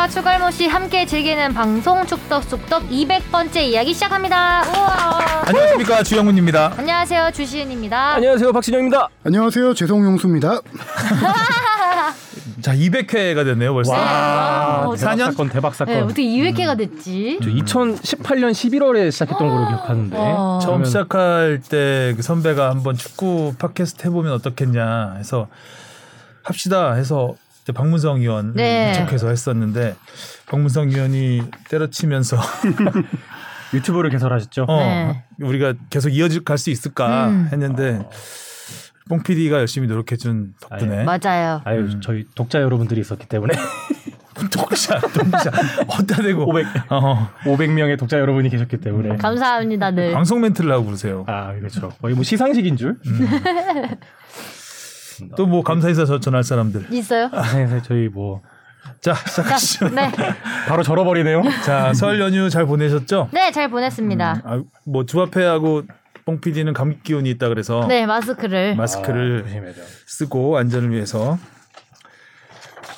씨와 추갈모 씨 함께 즐기는 방송 축덕숙덕 200번째 이야기 시작합니다. 우와. 안녕하십니까 주영훈입니다. 안녕하세요 주시은입니다. 안녕하세요 박진영입니다. 안녕하세요. 재성용수입니다. 자 200회가 됐네요 벌써. 와. 대박 사년? 사건 대박 사건. 네, 어떻게 200회가 됐지? 저 2018년 11월에 시작했던 걸로 기억하는데 와. 처음 그러면- 시작할 때 그 선배가 한번 축구 팟캐스트 해보면 어떻겠냐 해서 합시다 해서 그때 박문성 의원 네. 초청해서 했었는데 박문성 의원이 때려치면서 유튜브를 개설하셨죠. 어, 네. 우리가 계속 이어질 갈 수 있을까 음. 했는데 뽕 PD가 열심히 노력해준 덕분에 맞아요. 아유 음. 저희 독자 여러분들이 있었기 때문에 독자 독자 어디다 대고 500 어, 500명의 독자 여러분이 계셨기 때문에 감사합니다 늘. 방송 멘트를 하고 그러세요. 아 그렇죠. 거의 뭐 시상식인 줄. 또 뭐 감사 인사 저- 전할 사람들. 있어요? 네, 저희 뭐 자 시작하시죠. 네, 바로 절어버리네요. 자, 설 연휴 잘 보내셨죠? 네 잘 보냈습니다. 아, 뭐 주합회하고 뽕 PD는 감기 기운이 있다 그래서 네 마스크를. 마스크를 아. 쓰고 안전을 위해서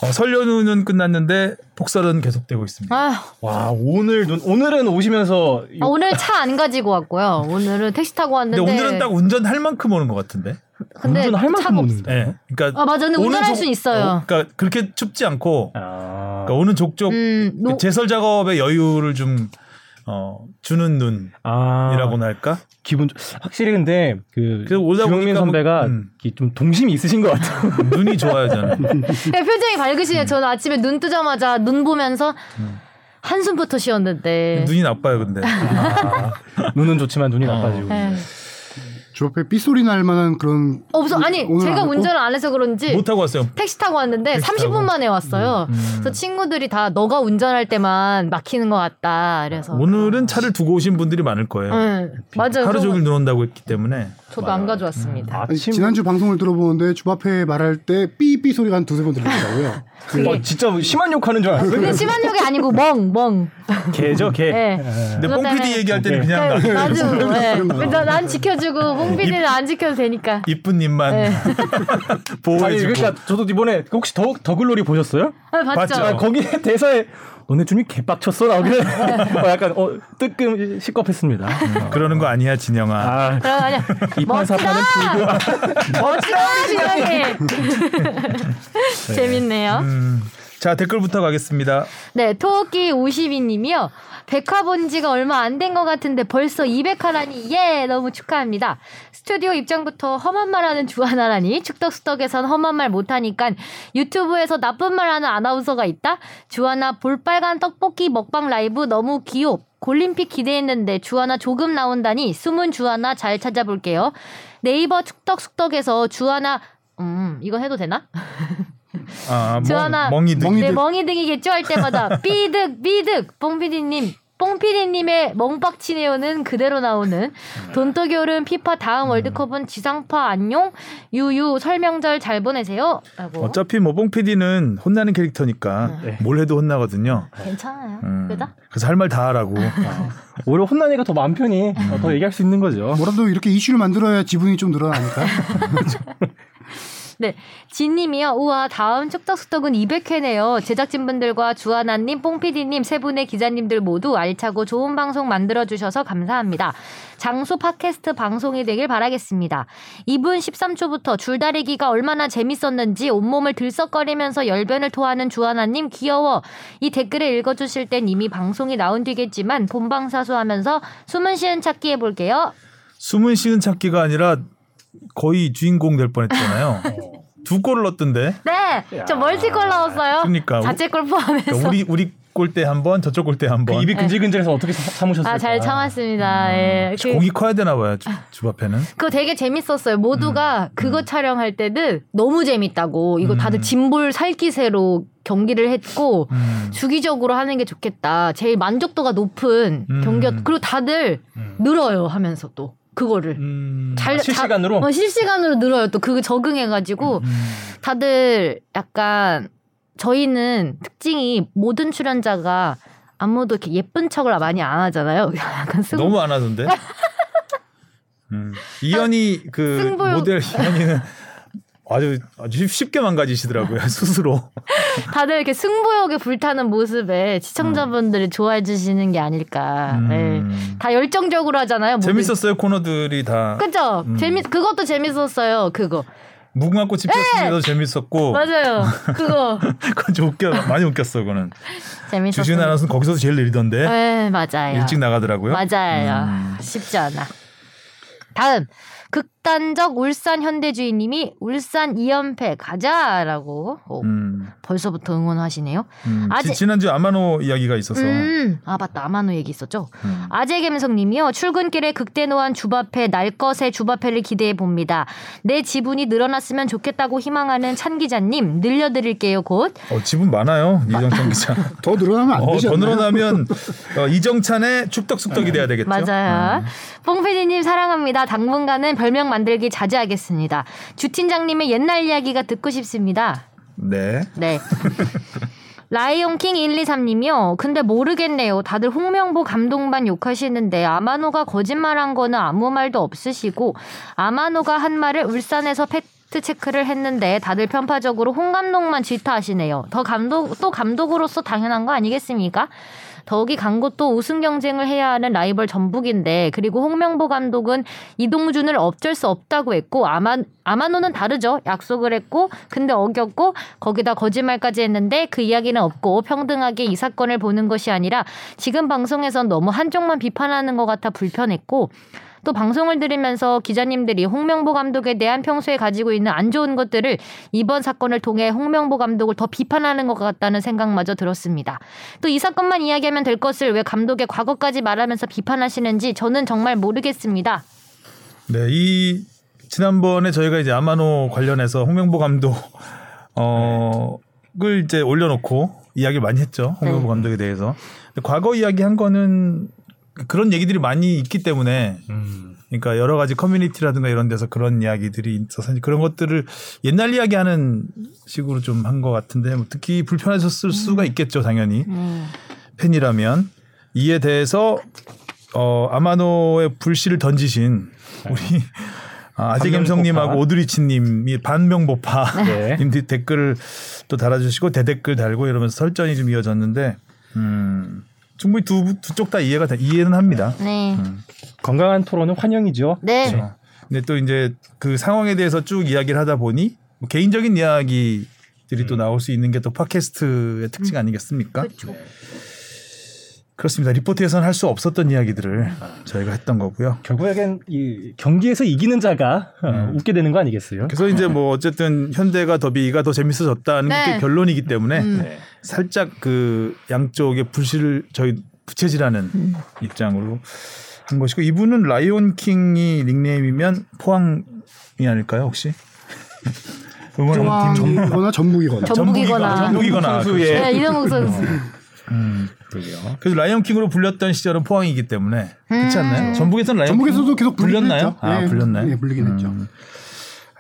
어, 설 연휴는 끝났는데 폭설은 계속되고 있습니다. 아휴, 와 오늘 눈 오늘은 오시면서 아, 오늘 차 안 가지고 왔고요. 오늘은 택시 타고 왔는데. 근데 오늘은 딱 운전할 만큼 오는 것 같은데. 근데 운전할 만큼 없- 오는데. 예. 그러니까 아 맞아, 근데 오는 운전할 족- 수 있어요. 어, 그러니까 그렇게 춥지 않고 아, 그러니까 오는 족족 음, 그 노- 제설 작업의 여유를 좀 어, 주는 눈이라고나 아, 할까? 기분 좋- 확실히 근데 그 그래서 오다 주영민 보니까 선배가 뭐- 음. 이좀 동심이 있으신 것 같아요. 눈이 좋아요 저는. 네, 표정이 밝으시네요. 저는 아침에 눈 뜨자마자 눈 보면서 한숨부터 쉬었는데. 눈이 나빠요 근데. 아, 눈은 좋지만 눈이 어. 나빠지고. 네. 주 앞에 삐소리 날 만한 그런 없어 아니 제가? 운전을 안 해서 그런지 못 타고 왔어요. 택시 타고 왔는데 택시 30분 타고? 만에 왔어요. 음. 그래서 친구들이 다 너가 운전할 때만 막히는 것 같다. 그래서 오늘은 차를 두고 오신 분들이 많을 거예요. 응, 맞아요. 하루 종일 거- 눈 온다고 했기 때문에. 저도 안 가져왔습니다. 아니, 아침 지난주 방송을 들어보는데 주 앞에 말할 때 삐삐 소리가 한 두세 번 들리더라고요. 그게 어, 진짜 뭐 심한 욕하는 줄 알았어요. 근데 심한 욕이 아니고 멍 멍. 개죠 개. 네. 근데 그것 뽕 PD 때문에- 얘기할 때는 오케이. 그냥 나 네, 맞아. 네. 나와요. 난, 난 지켜주고 홍빈이는 안 지켜도 되니까. 이쁜 입만 네. 아니 보호해주고. 그러니까 저도 이번에 혹시 더 더글로리 보셨어요? 아, 봤죠. 봤죠. 아, 거기 대사에 너네 준이 개빡쳤어 나오길래 어, 약간 어, 뜨끔 시겁했습니다. 그러는 거 아니야 진영아. 아, 그럼 아니야. 이판 사판은 멋지다. 불교. 멋지다, 진영이. 재밌네요. 음. 자 댓글부터 가겠습니다. 네, 토끼 52님이요. 백화 본 지가 얼마 안 된 것 같은데 벌써 200화라니 예 너무 축하합니다. 스튜디오 입장부터 험한 말 하는 주하나라니 축덕수덕에선 험한 말 못하니까 유튜브에서 나쁜 말 하는 아나운서가 있다. 주하나 볼빨간 떡볶이 먹방 라이브 너무 귀엽. 골림픽 기대했는데 주하나 조금 나온다니 숨은 주하나 잘 찾아볼게요. 네이버 축덕숙덕에서 주하나 음 이거 해도 되나? 아, 주하나 멍, 멍이들. 멍이- 네, 삐득. 멍이등이겠죠 할 때마다 삐득 삐득 뽕피디님 뽕피디님의 멍빡치네요는 그대로 나오는 돈독여름 피파 다음 월드컵은 지상파 안녕 유유 설명절 잘 보내세요 라고 어차피 뭐뽕 PD는 혼나는 캐릭터니까 네. 뭘 해도 혼나거든요. 괜찮아요 음. 그죠? 그래서 할 말 다 하라고. 오히려 혼나니까 더 마음 편히 어, 더 얘기할 수 있는 거죠. 뭐라도 이렇게 이슈를 만들어야 지분이 좀 늘어나니까. 네. 진님이요. 우와 다음 축덕숙덕은 200회네요. 제작진분들과 주하나님 뽕피디님 세 분의 기자님들 모두 알차고 좋은 방송 만들어주셔서 감사합니다. 장수 팟캐스트 방송이 되길 바라겠습니다. 2분 13초부터 줄다리기가 얼마나 재밌었는지 온몸을 들썩거리면서 열변을 토하는 주하나님 귀여워. 이 댓글을 읽어주실 땐 이미 방송이 나온 뒤겠지만 본방사수하면서 숨은 시은 찾기 해볼게요. 숨은 시은 찾기가 아니라 거의 주인공 될 뻔했잖아요. 두 골을 넣었던데. 네 저 멀티골 나왔어요 그러니까 자책골 포함해서 그러니까 우리 우리 골대 한 번, 저쪽 골대 한그 번. 입이 근질근질해서 어떻게 사- 참으셨을까? 아, 잘 참았습니다. 예. 그, 공이 커야 되나 봐요. 주, 주바페는. 그거 되게 재밌었어요. 모두가 그거 촬영할 때는 너무 재밌다고. 이거 다들 음. 짐볼 살기세로 경기를 했고 음. 주기적으로 하는 게 좋겠다. 제일 만족도가 높은 음. 경기였. 그리고 다들 음. 늘어요 하면서 또 그거를. 음. 잘, 아, 실시간으로? 자, 어, 실시간으로 늘어요. 또 그거 적응해가지고 음. 다들 약간 저희는 특징이 모든 출연자가 아무도 이렇게 예쁜 척을 많이 안 하잖아요. 약간 승 너무 안 하던데. 음. 이현이 그 승부욕. 모델 이현이는 아주 아주 쉽게 망가지시더라고요 스스로. 다들 이렇게 승부욕에 불타는 모습에 시청자분들이 좋아해 주시는 게 아닐까. 음. 네. 다 열정적으로 하잖아요. 재밌었어요 코너들이 다. 그죠? 음. 재밌 그것도 재밌었어요. 그거 무궁화 꽃이 피었습니다도 재밌었고. 맞아요. 그거 그건 좀 웃겨 많이 웃겼어 그거는. 재밌었어요. 주신 아나운서는 거기서 제일 느리던데 네 맞아요. 일찍 나가더라고요. 맞아요. 음. 쉽지 않아. 다음 극단적 울산 현대주의님이 울산 2연패 가자라고 오, 음, 벌써부터 응원하시네요. 음. 아직- 지, 지난주 아마노 이야기가 있어서 음, 아 맞다 아마노 얘기 있었죠. 음. 아재갬성님이요 출근길에 극대노한 주바페 날 것의 주바페를 기대해 봅니다. 내 지분이 늘어났으면 좋겠다고 희망하는 찬 기자님 늘려드릴게요 곧. 어, 지분 많아요 이정찬 기자. 더 늘어나면 안 어, 되지 더? 늘어나면 어, 이정찬의 축덕숙덕이 돼야 되겠죠. 맞아요. 뽕피디님 사랑합니다. 당분간은 별명 만들기 자제하겠습니다. 주 팀장님의 옛날 이야기가 듣고 싶습니다. 네. 네. 라이온킹 123님이요. 근데 모르겠네요. 다들 홍명보 감독만 욕하시는데 아마노가 거짓말한 거는 아무 말도 없으시고 아마노가 한 말을 울산에서 팩트 체크를 했는데 다들 편파적으로 홍 감독만 질타하시네요. 더 감독 또 감독으로서 당연한 거 아니겠습니까? 더욱이 간 곳도 우승 경쟁을 해야 하는 라이벌 전북인데 그리고 홍명보 감독은 이동준을 어쩔 수 없다고 했고 아마 아마노는 다르죠. 약속을 했고 근데 어겼고 거기다 거짓말까지 했는데 그 이야기는 없고 평등하게 이 사건을 보는 것이 아니라 지금 방송에선 너무 한쪽만 비판하는 것 같아 불편했고 또 방송을 들으면서 기자님들이 홍명보 감독에 대한 평소에 가지고 있는 안 좋은 것들을 이번 사건을 통해 홍명보 감독을 더 비판하는 것 같다는 생각마저 들었습니다. 또 이 사건만 이야기하면 될 것을 왜 감독의 과거까지 말하면서 비판하시는지 저는 정말 모르겠습니다. 네, 이 지난번에 저희가 이제 아마노 관련해서 홍명보 감독 어를 이제 올려놓고 이야기를 많이 했죠. 홍명보 네. 감독에 대해서. 근데 과거 이야기 한 거는 그런 얘기들이 많이 있기 때문에 음. 그러니까 여러 가지 커뮤니티라든가 이런 데서 그런 이야기들이 있어서 그런 것들을 옛날 이야기하는 식으로 좀 한 것 같은데 뭐 특히 불편하셨을 수가 있겠죠 당연히 음. 팬이라면 이에 대해서 어 아마노의 불씨를 던지신 우리 아, 아재겸성님하고. 오드리치님이 반명보파 네. 님 댓글을 또 달아주시고 대댓글 달고 이러면서 설전이 좀 이어졌는데 음, 충분히 두 두 쪽 다 이해가 돼, 이해는 합니다. 네. 건강한 토론은 환영이죠. 네. 그렇죠. 근데 또 이제 그 상황에 대해서 쭉 이야기를 하다 보니 뭐 개인적인 이야기들이 또 나올 수 있는 게 또 팟캐스트의 특징 아니겠습니까? 그렇죠. 그렇습니다. 리포트에서는 할 수 없었던 이야기들을 저희가 했던 거고요. 결국엔 이 경기에서 이기는 자가 어, 음. 웃게 되는 거 아니겠어요? 그래서 이제 뭐 어쨌든 현대가 더비가 더 재밌어졌다는 네. 게 결론이기 때문에 음. 네. 살짝 그 양쪽의 불씨를 저희 부채질하는 음. 입장으로 한 것이고 이분은 라이온 킹이 닉네임이면 포항이 아닐까요 혹시? 응원하는 팀 정이거나 전북이거나. 전북이거나. 전북이거나 선수의 네, 이동욱 선수. 음. 그러게요. 그래서 라이온 킹으로 불렸던 시절은 포항이기 때문에 그렇지 음. 않나요? 전북에서는 라이온 전북에서도 킹 계속 불렸나요? 했죠. 아 예, 불렸나요? 예, 불리긴 했죠. 음.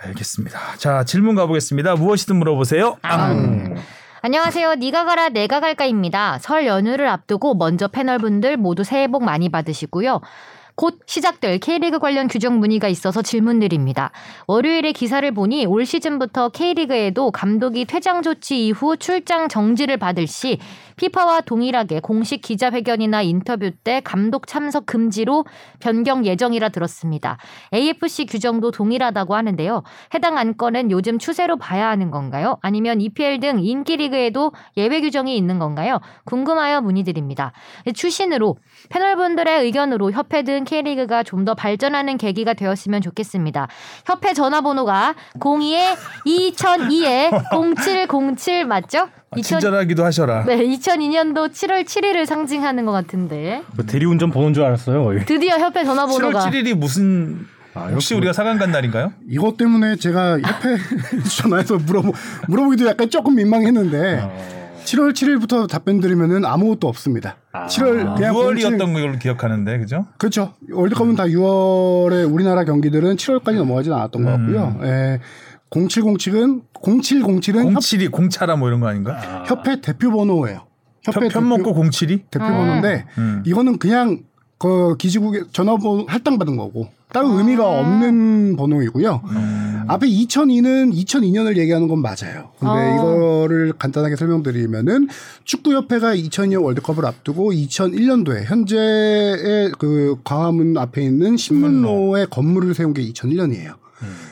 알겠습니다. 자 질문 가보겠습니다. 무엇이든 물어보세요. 앙. 안녕하세요. 니가 가라 내가 갈까입니다. 설 연휴를 앞두고 먼저 패널분들 모두 새해 복 많이 받으시고요. 곧 시작될 K리그 관련 규정 문의가 있어서 질문드립니다. 월요일에 기사를 보니 올 시즌부터 K리그에도 감독이 퇴장 조치 이후 출장 정지를 받을 시 피파와 동일하게 공식 기자회견이나 인터뷰 때 감독 참석 금지로 변경 예정이라 들었습니다. AFC 규정도 동일하다고 하는데요. 해당 안건은 요즘 추세로 봐야 하는 건가요? 아니면 EPL 등 인기 리그에도 예외 규정이 있는 건가요? 궁금하여 문의드립니다. 추신으로 패널분들의 의견으로 협회 등 K리그가 좀 더 발전하는 계기가 되었으면 좋겠습니다. 협회 전화번호가 02에 2002에 0707 맞죠? 아, 친절하기도 하셔라. 네, 2002년도 7월 7일을 상징하는 것 같은데 뭐 대리운전 보는 줄 알았어요. 거의. 드디어 협회 7월 전화번호가 7일이 무슨 아, 혹시. 우리가 사강 간 날인가요? 이것 때문에 제가 협회 전화해서 물어보, 물어보기도 약간 조금 민망했는데 어. 7월 7일부터 답변 드리면은 아무것도 없습니다. 7월 그냥 6월이었던 07 걸로 기억하는데 그죠? 그렇죠. 월드컵은 다 6월에 우리나라 경기들은 7월까지 넘어가진 않았던 것 같고요. 음. 예. 0707은 0707은 07이 공차라 뭐 이런 거 아닌가? 협회 대표 번호예요. 편, 편먹고 07이? 대표 번호인데 음. 이거는 그냥 그 기지국에 전화번호 할당 받은 거고 따로 의미가 없는 번호이고요. 앞에 2002는 2002년을 얘기하는 건 맞아요. 근데 어. 이거를 간단하게 설명드리면은 축구협회가 2002년 월드컵을 앞두고 2001년도에 현재의 그 광화문 앞에 있는 신문로에 건물을 세운 게 2001년이에요.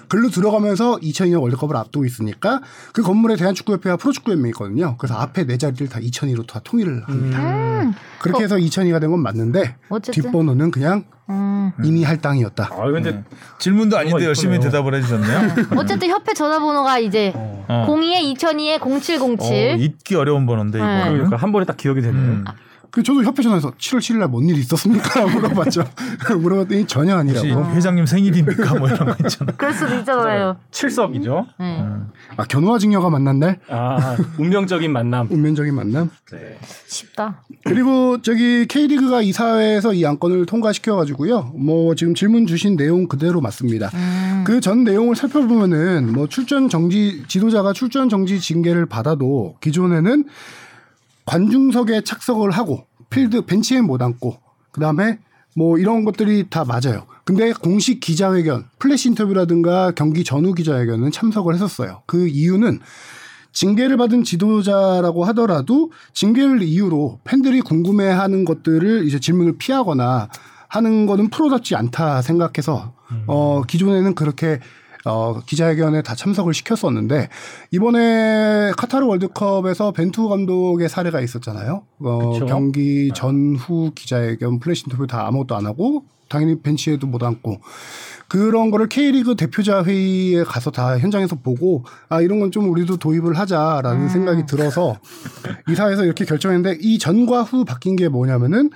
글로 들어가면서 2002년 월드컵을 앞두고 있으니까 그 건물에 대한축구협회와 프로축구연맹이 있거든요. 그래서 앞에 네 자리를 다 2002로 다 통일을 합니다. 음. 그렇게 해서 2002가 된 건 맞는데 어쨌든. 뒷번호는 그냥 음. 이미 할당이었다. 아 근데 질문도 아닌데 열심히. 대답을 해주셨네요. 어쨌든 협회 전화번호가 이제 어. 02에 2002에 0707. 어, 잊기 어려운 번호인데 이거. 네. 그러니까 한 번에 딱 기억이 되네요. 음. 그 저도 협회 전화해서 7월 7일 날 뭔 일이 있었습니까? 물어봤죠. 물어봤더니 전혀 아니라고. 회장님 생일입니까? 뭐 이런 거 있잖아. 그럴 수도 있잖아요. 칠석이죠. 네. 아 견우와 직녀가 만난 날 아 운명적인 만남. 운명적인 만남. 네. 쉽다. 그리고 저기 K리그가 이사회에서 이 안건을 통과시켜 가지고요. 뭐 지금 질문 주신 내용 그대로 맞습니다. 음. 그전 내용을 살펴보면은 뭐 출전 정지 지도자가 출전 정지 징계를 받아도 기존에는 관중석에 착석을 하고 필드 벤치에 못 앉고 그다음에 뭐 이런 것들이 다 맞아요. 근데 공식 기자회견, 플래시 인터뷰라든가 경기 전후 기자회견은 참석을 했었어요. 그 이유는 징계를 받은 지도자라고 하더라도 징계를 이유로 팬들이 궁금해하는 것들을 이제 질문을 피하거나 하는 거는 프로답지 않다 생각해서 어 기존에는 그렇게 어 기자회견에 다 참석을 시켰었는데 이번에 카타르 월드컵에서 벤투 감독의 사례가 있었잖아요. 어 그쵸. 경기 전후 기자회견 플래시 인터뷰 다 아무것도 안 하고 당연히 벤치에도 못 앉고 그런 거를 K리그 대표자 회의에 가서 다 현장에서 보고 아 이런 건 좀 우리도 도입을 하자라는 생각이 들어서 이사회에서 이렇게 결정했는데 이 전과 후 바뀐 게 뭐냐면은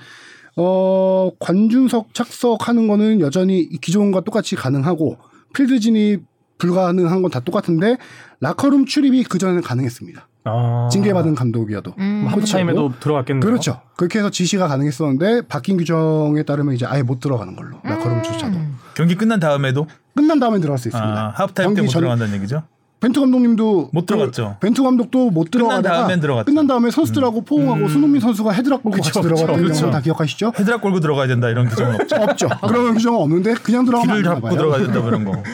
어 관중석 착석하는 거는 여전히 기존과 똑같이 가능하고 필드 진입 불가능한 건 다 똑같은데 라커룸 출입이 그 전에는 가능했습니다. 아. 징계받은 감독이어도 음. 하프 타임에도 들어갔겠네요. 그렇죠. 그렇게 해서 지시가 가능했었는데 바뀐 규정에 따르면 이제 아예 못 들어가는 걸로 라커룸 자체도 경기 끝난 다음에도 끝난 다음에 들어갈 수 있습니다. 아, 하프타임 때 경기 못 전- 들어간다는 얘기죠? 벤투 감독님도 못 들어갔죠. 그 벤투 감독도 못 끝난 들어가다가 다음엔 들어갔죠. 끝난 다음에 선수들하고 포옹하고 손흥민 선수가 헤드락 걸고 같이 들어갔던 그렇죠. 경우 다 기억하시죠? 헤드락 걸고 들어가야 된다 이런 규정은 없죠. 없죠. 그런 규정은 없는데 그냥 들어가면 안 잡고. 들어가야 된다 뭐 이런 거.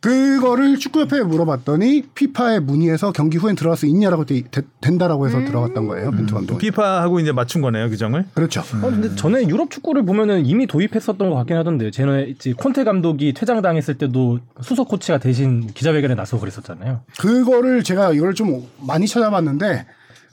그거를 축구협회에 물어봤더니 피파에 문의해서 경기 후엔 들어갈 수 있냐라고 되- 되- 된다라고 해서 들어갔던 거예요. 벤투 감독. 피파하고 이제 맞춘 거네요 규정을. 그렇죠. 어, 근데 전에 유럽 축구를 보면은 이미 도입했었던 것 같긴 하던데요. 전에 이제 콘테 감독이 퇴장당했을 때도 수석 코치가 대신 기자회견에 나서고 그랬었잖아요. 그거를 제가 이걸 좀 많이 찾아봤는데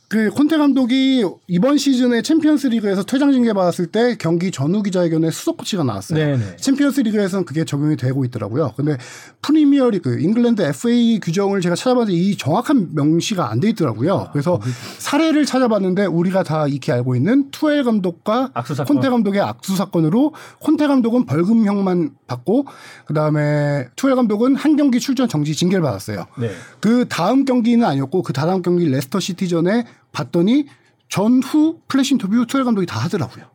그 콘테 감독이 이번 시즌에 챔피언스 리그에서 퇴장 징계 받았을 때 경기 전후 기자회견에 수석 코치가 나왔어요. 네네. 챔피언스 리그에서는 그게 적용이 되고 있더라고요. 근데 프리미어 리그, 잉글랜드 FA 규정을 제가 찾아봤는데 이 정확한 명시가 안 돼 있더라고요. 그래서 사례를 찾아봤는데 우리가 다 익히 알고 있는 투엘 감독과 악수 사건. 콘테 감독의 악수 사건으로 콘테 감독은 벌금형만 받고 그다음에 투엘 감독은 한 경기 출전 정지 징계를 받았어요. 네. 그 다음 경기는 아니었고 그 다음 경기 레스터 시티전에 봤더니 전후 플래시 인터뷰 투엘 감독이 다 하더라고요.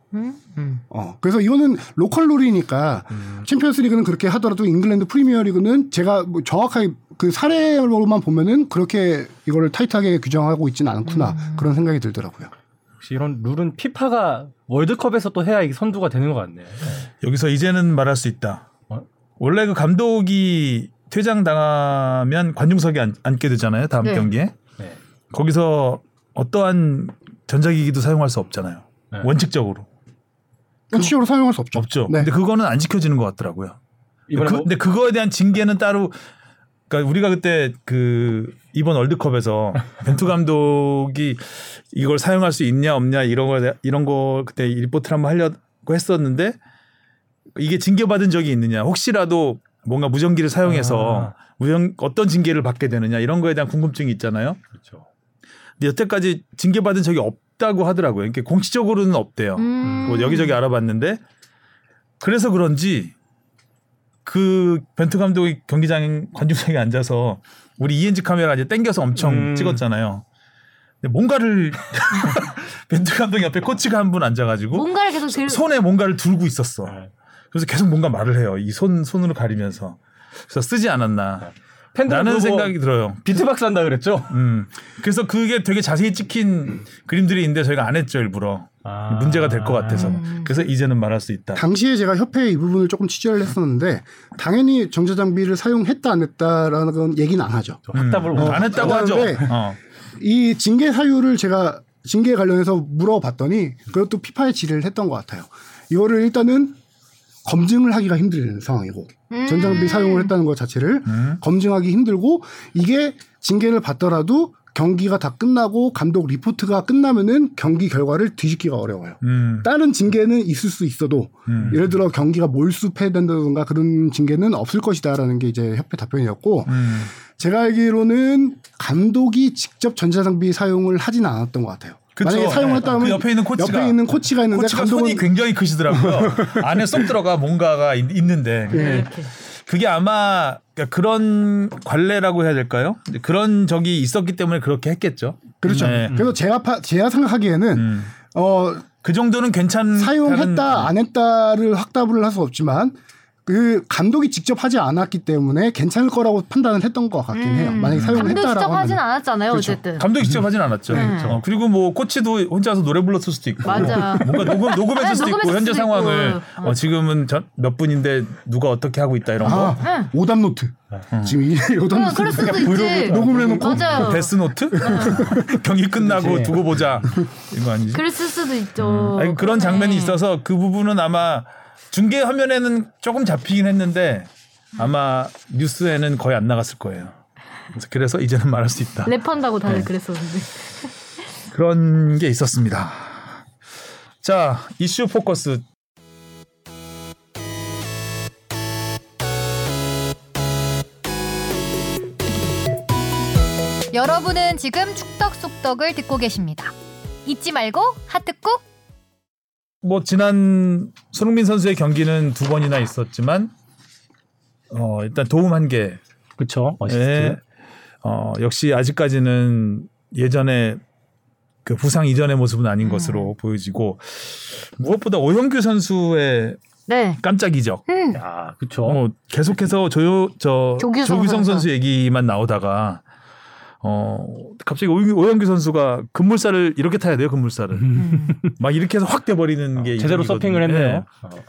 어, 그래서 이거는 로컬 룰이니까 챔피언스 리그는 그렇게 하더라도 잉글랜드 프리미어 리그는 제가 뭐 정확하게 그 사례로만 보면은 그렇게 이거를 타이트하게 규정하고 있지는 않구나 그런 생각이 들더라고요. 혹시 이런 룰은 피파가 월드컵에서 또 해야 이게 선두가 되는 것 같네요. 여기서 이제는 말할 수 있다. 어? 원래 그 감독이 퇴장 당하면 관중석에 앉, 앉게 되잖아요 다음 네. 경기에. 네. 거기서 어떠한 전자기기도 사용할 수 없잖아요. 네. 원칙적으로 원칙적으로 사용할 수 없죠. 없죠. 네. 근데 그거는 안 지켜지는 것 같더라고요. 이번에 그, 뭐- 근데 그거에 대한 징계는 따로 그러니까 우리가 그때 그 이번 월드컵에서 벤투 감독이 이걸 사용할 수 있냐 없냐 이런 거 이런 거 그때 리포트를 한번 하려고 했었는데 이게 징계받은 적이 있느냐 혹시라도 뭔가 무전기를 사용해서 무전 어떤 징계를 받게 되느냐 이런 거에 대한 궁금증이 있잖아요. 그렇죠. 근데 여태까지 징계받은 적이 없다고 하더라고요. 그러니까 공식적으로는 없대요. 음. 뭐 여기저기 알아봤는데 그래서 그런지 그 벤투 감독이 경기장 관중석에 앉아서 우리 ENG 카메라 이제 땡겨서 엄청 음. 찍었잖아요. 근데 뭔가를 벤투 감독 옆에 코치가 한 분 앉아가지고 뭔가를 계속 들 손에 뭔가를 들고 있었어. 네. 그래서 계속 뭔가 말을 해요. 이 손 손으로 가리면서 그래서 쓰지 않았나. 라는 생각이 들어요. 비트박스 한다 그랬죠. 음. 그래서 그게 되게 자세히 찍힌 그림들이 있는데 저희가 안 했죠 일부러 아. 문제가 될 것 같아서 음. 그래서 이제는 말할 수 있다. 당시에 제가 협회에 이 부분을 조금 취재를 했었는데 당연히 정자 장비를 사용했다 안 했다라는 건 얘기는 안 하죠. 확답을 음. 안 했다고 어, 하죠. 어. 이 징계 사유를 제가 징계 관련해서 물어봤더니 그것도 피파에 질의를 했던 것 같아요. 이거를 일단은 검증을 하기가 힘든 상황이고 음. 전장비 사용을 했다는 것 자체를 음. 검증하기 힘들고 이게 징계를 받더라도 경기가 다 끝나고 감독 리포트가 끝나면은 경기 결과를 뒤집기가 어려워요. 음. 다른 징계는 있을 수 있어도 음. 예를 들어 경기가 몰수패된다든가 그런 징계는 없을 것이다라는 게 이제 협회 답변이었고 음. 제가 알기로는 감독이 직접 전자장비 사용을 하진 않았던 것 같아요. 그쵸. 만약에 사용을 했다면 그 옆에 있는 코치가- 옆에 있는 코치가 있는데 코치가 감독은 손이 굉장히 크시더라고요. 안에 쏙 들어가 뭔가가 있, 는데 예. 이렇게. 그게 아마 그러니까 그런 관례라고 해야 될까요? 그런 적이 있었기 때문에 그렇게 했겠죠. 그렇죠. 네. 그래서 제가 파, 제가 생각하기에는 음. 어그 정도는 괜찮 사용했다 안 했다를 확답을 할 수 없지만 그 감독이 직접 하지 않았기 때문에 괜찮을 거라고 판단을 했던 것 같긴 해요. 음. 만약에 감독 직접 사용했다라고 하진 하면 않았잖아요. 그렇죠. 어쨌든. 감독이 직접 하진 않았죠. 네. 어, 그리고 뭐 코치도 혼자서 노래 불렀을 수도 있고, 맞아. 뭔가 녹음 녹음했을 네, 수도 있고 현재 상황을 있고. 어, 지금은 전- 몇 분인데 누가 어떻게 하고 있다 이런 거. 아 오답 노트 지금 이 오답 어, 노트 그럴 수도 있지. 녹음을 해놓고 맞아요. 데스 노트? 경기 끝나고 그치. 두고 보자 이거 아니지? 그랬을 수도 있죠. 아니, 그런. 장면이 있어서 그 부분은 아마 중계 화면에는 조금 잡히긴 했는데 아마 뉴스에는 거의 안 나갔을 거예요. 그래서- 그래서 이제는 말할 수 있다. 랩한다고 다들 네. 그랬었는데. 그런 게 있었습니다. 자 이슈 포커스 여러분은 지금 축덕 속덕을 듣고 계십니다. 잊지 말고 하트 꾹. 뭐 지난 손흥민 선수의 경기는 두 번이나 있었지만 어 일단 도움 한 개. 그렇죠. 어시스트. 예. 어 역시 아직까지는 예전에 그 부상 이전의 모습은 아닌 음. 것으로 보여지고 무엇보다 오현규 선수의 네. 깜짝 이적. 음. 야, 그렇죠. 어, 계속해서 조요 저 조규성 조규성 선수. 선수 얘기만 나오다가 어 갑자기 오- 오영규 선수가 급물살을 이렇게 타야 돼요 급물살을 음. 막 이렇게 해서 확 돼버리는 게 제대로. 서핑을 했네요. 예.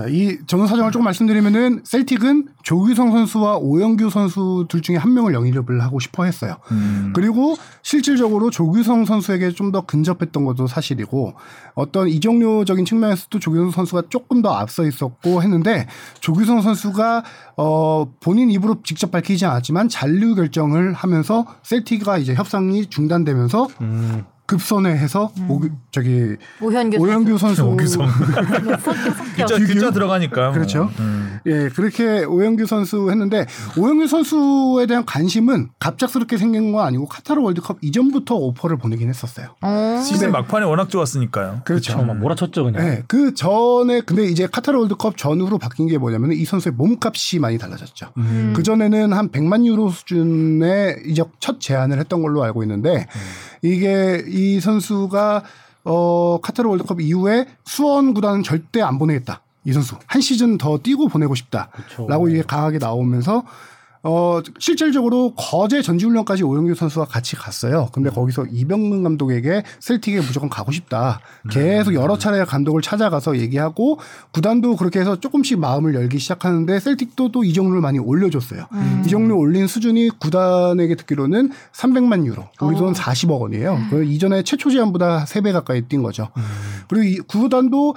어. 자, 이 전후 사정을 조금 말씀드리면은 셀틱은 조규성 선수와 오영규 선수 둘 중에 한 명을 영입을 하고 싶어 했어요. 음. 그리고 실질적으로 조규성 선수에게 좀 더 근접했던 것도 사실이고 어떤 이적료적인 측면에서도 조규성 선수가 조금 더 앞서 있었고 했는데 조규성 선수가 어 본인 입으로 직접 밝히지 않았지만 잔류 결정을 하면서 셀틱과 이제 협상이 중단되면서 음. 급선회해서 오, 저기 오현규 오영규 선수 오규성. 글자, 글자 들어가니까 그렇죠. 음. 예, 그렇게 오영규 선수 했는데 오영규 선수에 대한 관심은 갑작스럽게 생긴 건 아니고 카타르 월드컵 이전부터 오퍼를 보내긴 했었어요. 어. 시즌 막판에 워낙 좋았으니까요. 그렇죠. 막 몰아쳤죠 그냥. 네, 그 전에 근데 이제 카타르 월드컵 전후로 바뀐 게 뭐냐면 이 선수의 몸값이 많이 달라졌죠. 음. 그 전에는 한 100만 유로 수준의 이적 첫 제안을 했던 걸로 알고 있는데 이게 이 선수가 어 카타르 월드컵 이후에 수원 구단은 절대 안 보내겠다. 이 선수 한 시즌 더 뛰고 보내고 싶다라고 이게 강하게 나오면서 어 실질적으로 거제 전지훈련까지 오영규 선수가 같이 갔어요. 근데 거기서 이병근 감독에게 셀틱에 무조건 가고 싶다. 계속 여러 차례 감독을 찾아가서 얘기하고 구단도 그렇게 해서 조금씩 마음을 열기 시작하는데 셀틱도 또 이적료를 많이 올려줬어요. 이적료 올린 수준이 구단에게 듣기로는 300만 유로, 우리 돈 40억 원이에요. 그 이전에 최초 제한보다 3배 가까이 뛴 거죠. 그리고 이 구단도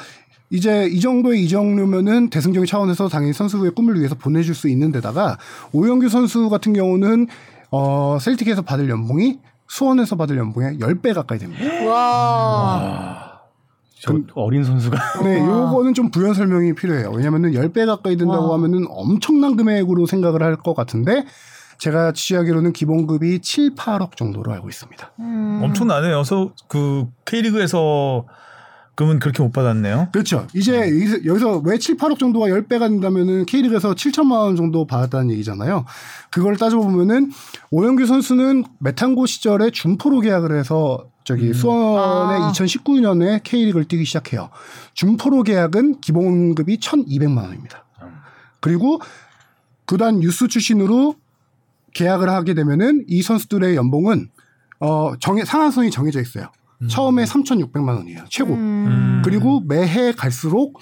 이제 이 정도의 이적료면은 대승적인 차원에서 당연히 선수의 꿈을 위해서 보내줄 수 있는 데다가 오영규 선수 같은 경우는 어 셀틱에서 받을 연봉이 수원에서 받을 연봉의 10배 가까이 됩니다. 와. 저 어린 선수가 네, 요거는 좀 부연 설명이 필요해요. 왜냐면은 10배 가까이 된다고 와. 하면은 엄청난 금액으로 생각을 할 것 같은데 제가 취하기로는 기본급이 7, 8억 정도로 알고 있습니다. 음. 엄청나네요. 그래서 그 K리그에서 금은 그렇게 못 받았네요. 그렇죠. 이제 여기서- 여기서 왜 7, 8억 정도가 10배가 된다면은 K리그에서 7천만 원 정도 받았다는 얘기잖아요. 그걸 따져보면은 오영규 선수는 메탄고 시절에 준포로 계약을 해서 저기 수원에 아. 2019년에 K리그를 뛰기 시작해요. 준포로 계약은 기본급이 1,200만 원입니다. 그리고 구단 유스 출신으로 계약을 하게 되면은 이 선수들의 연봉은 어 정해 상한선이 정해져 있어요. 처음에 3,600만 원이에요. 최고. 음. 그리고 매해 갈수록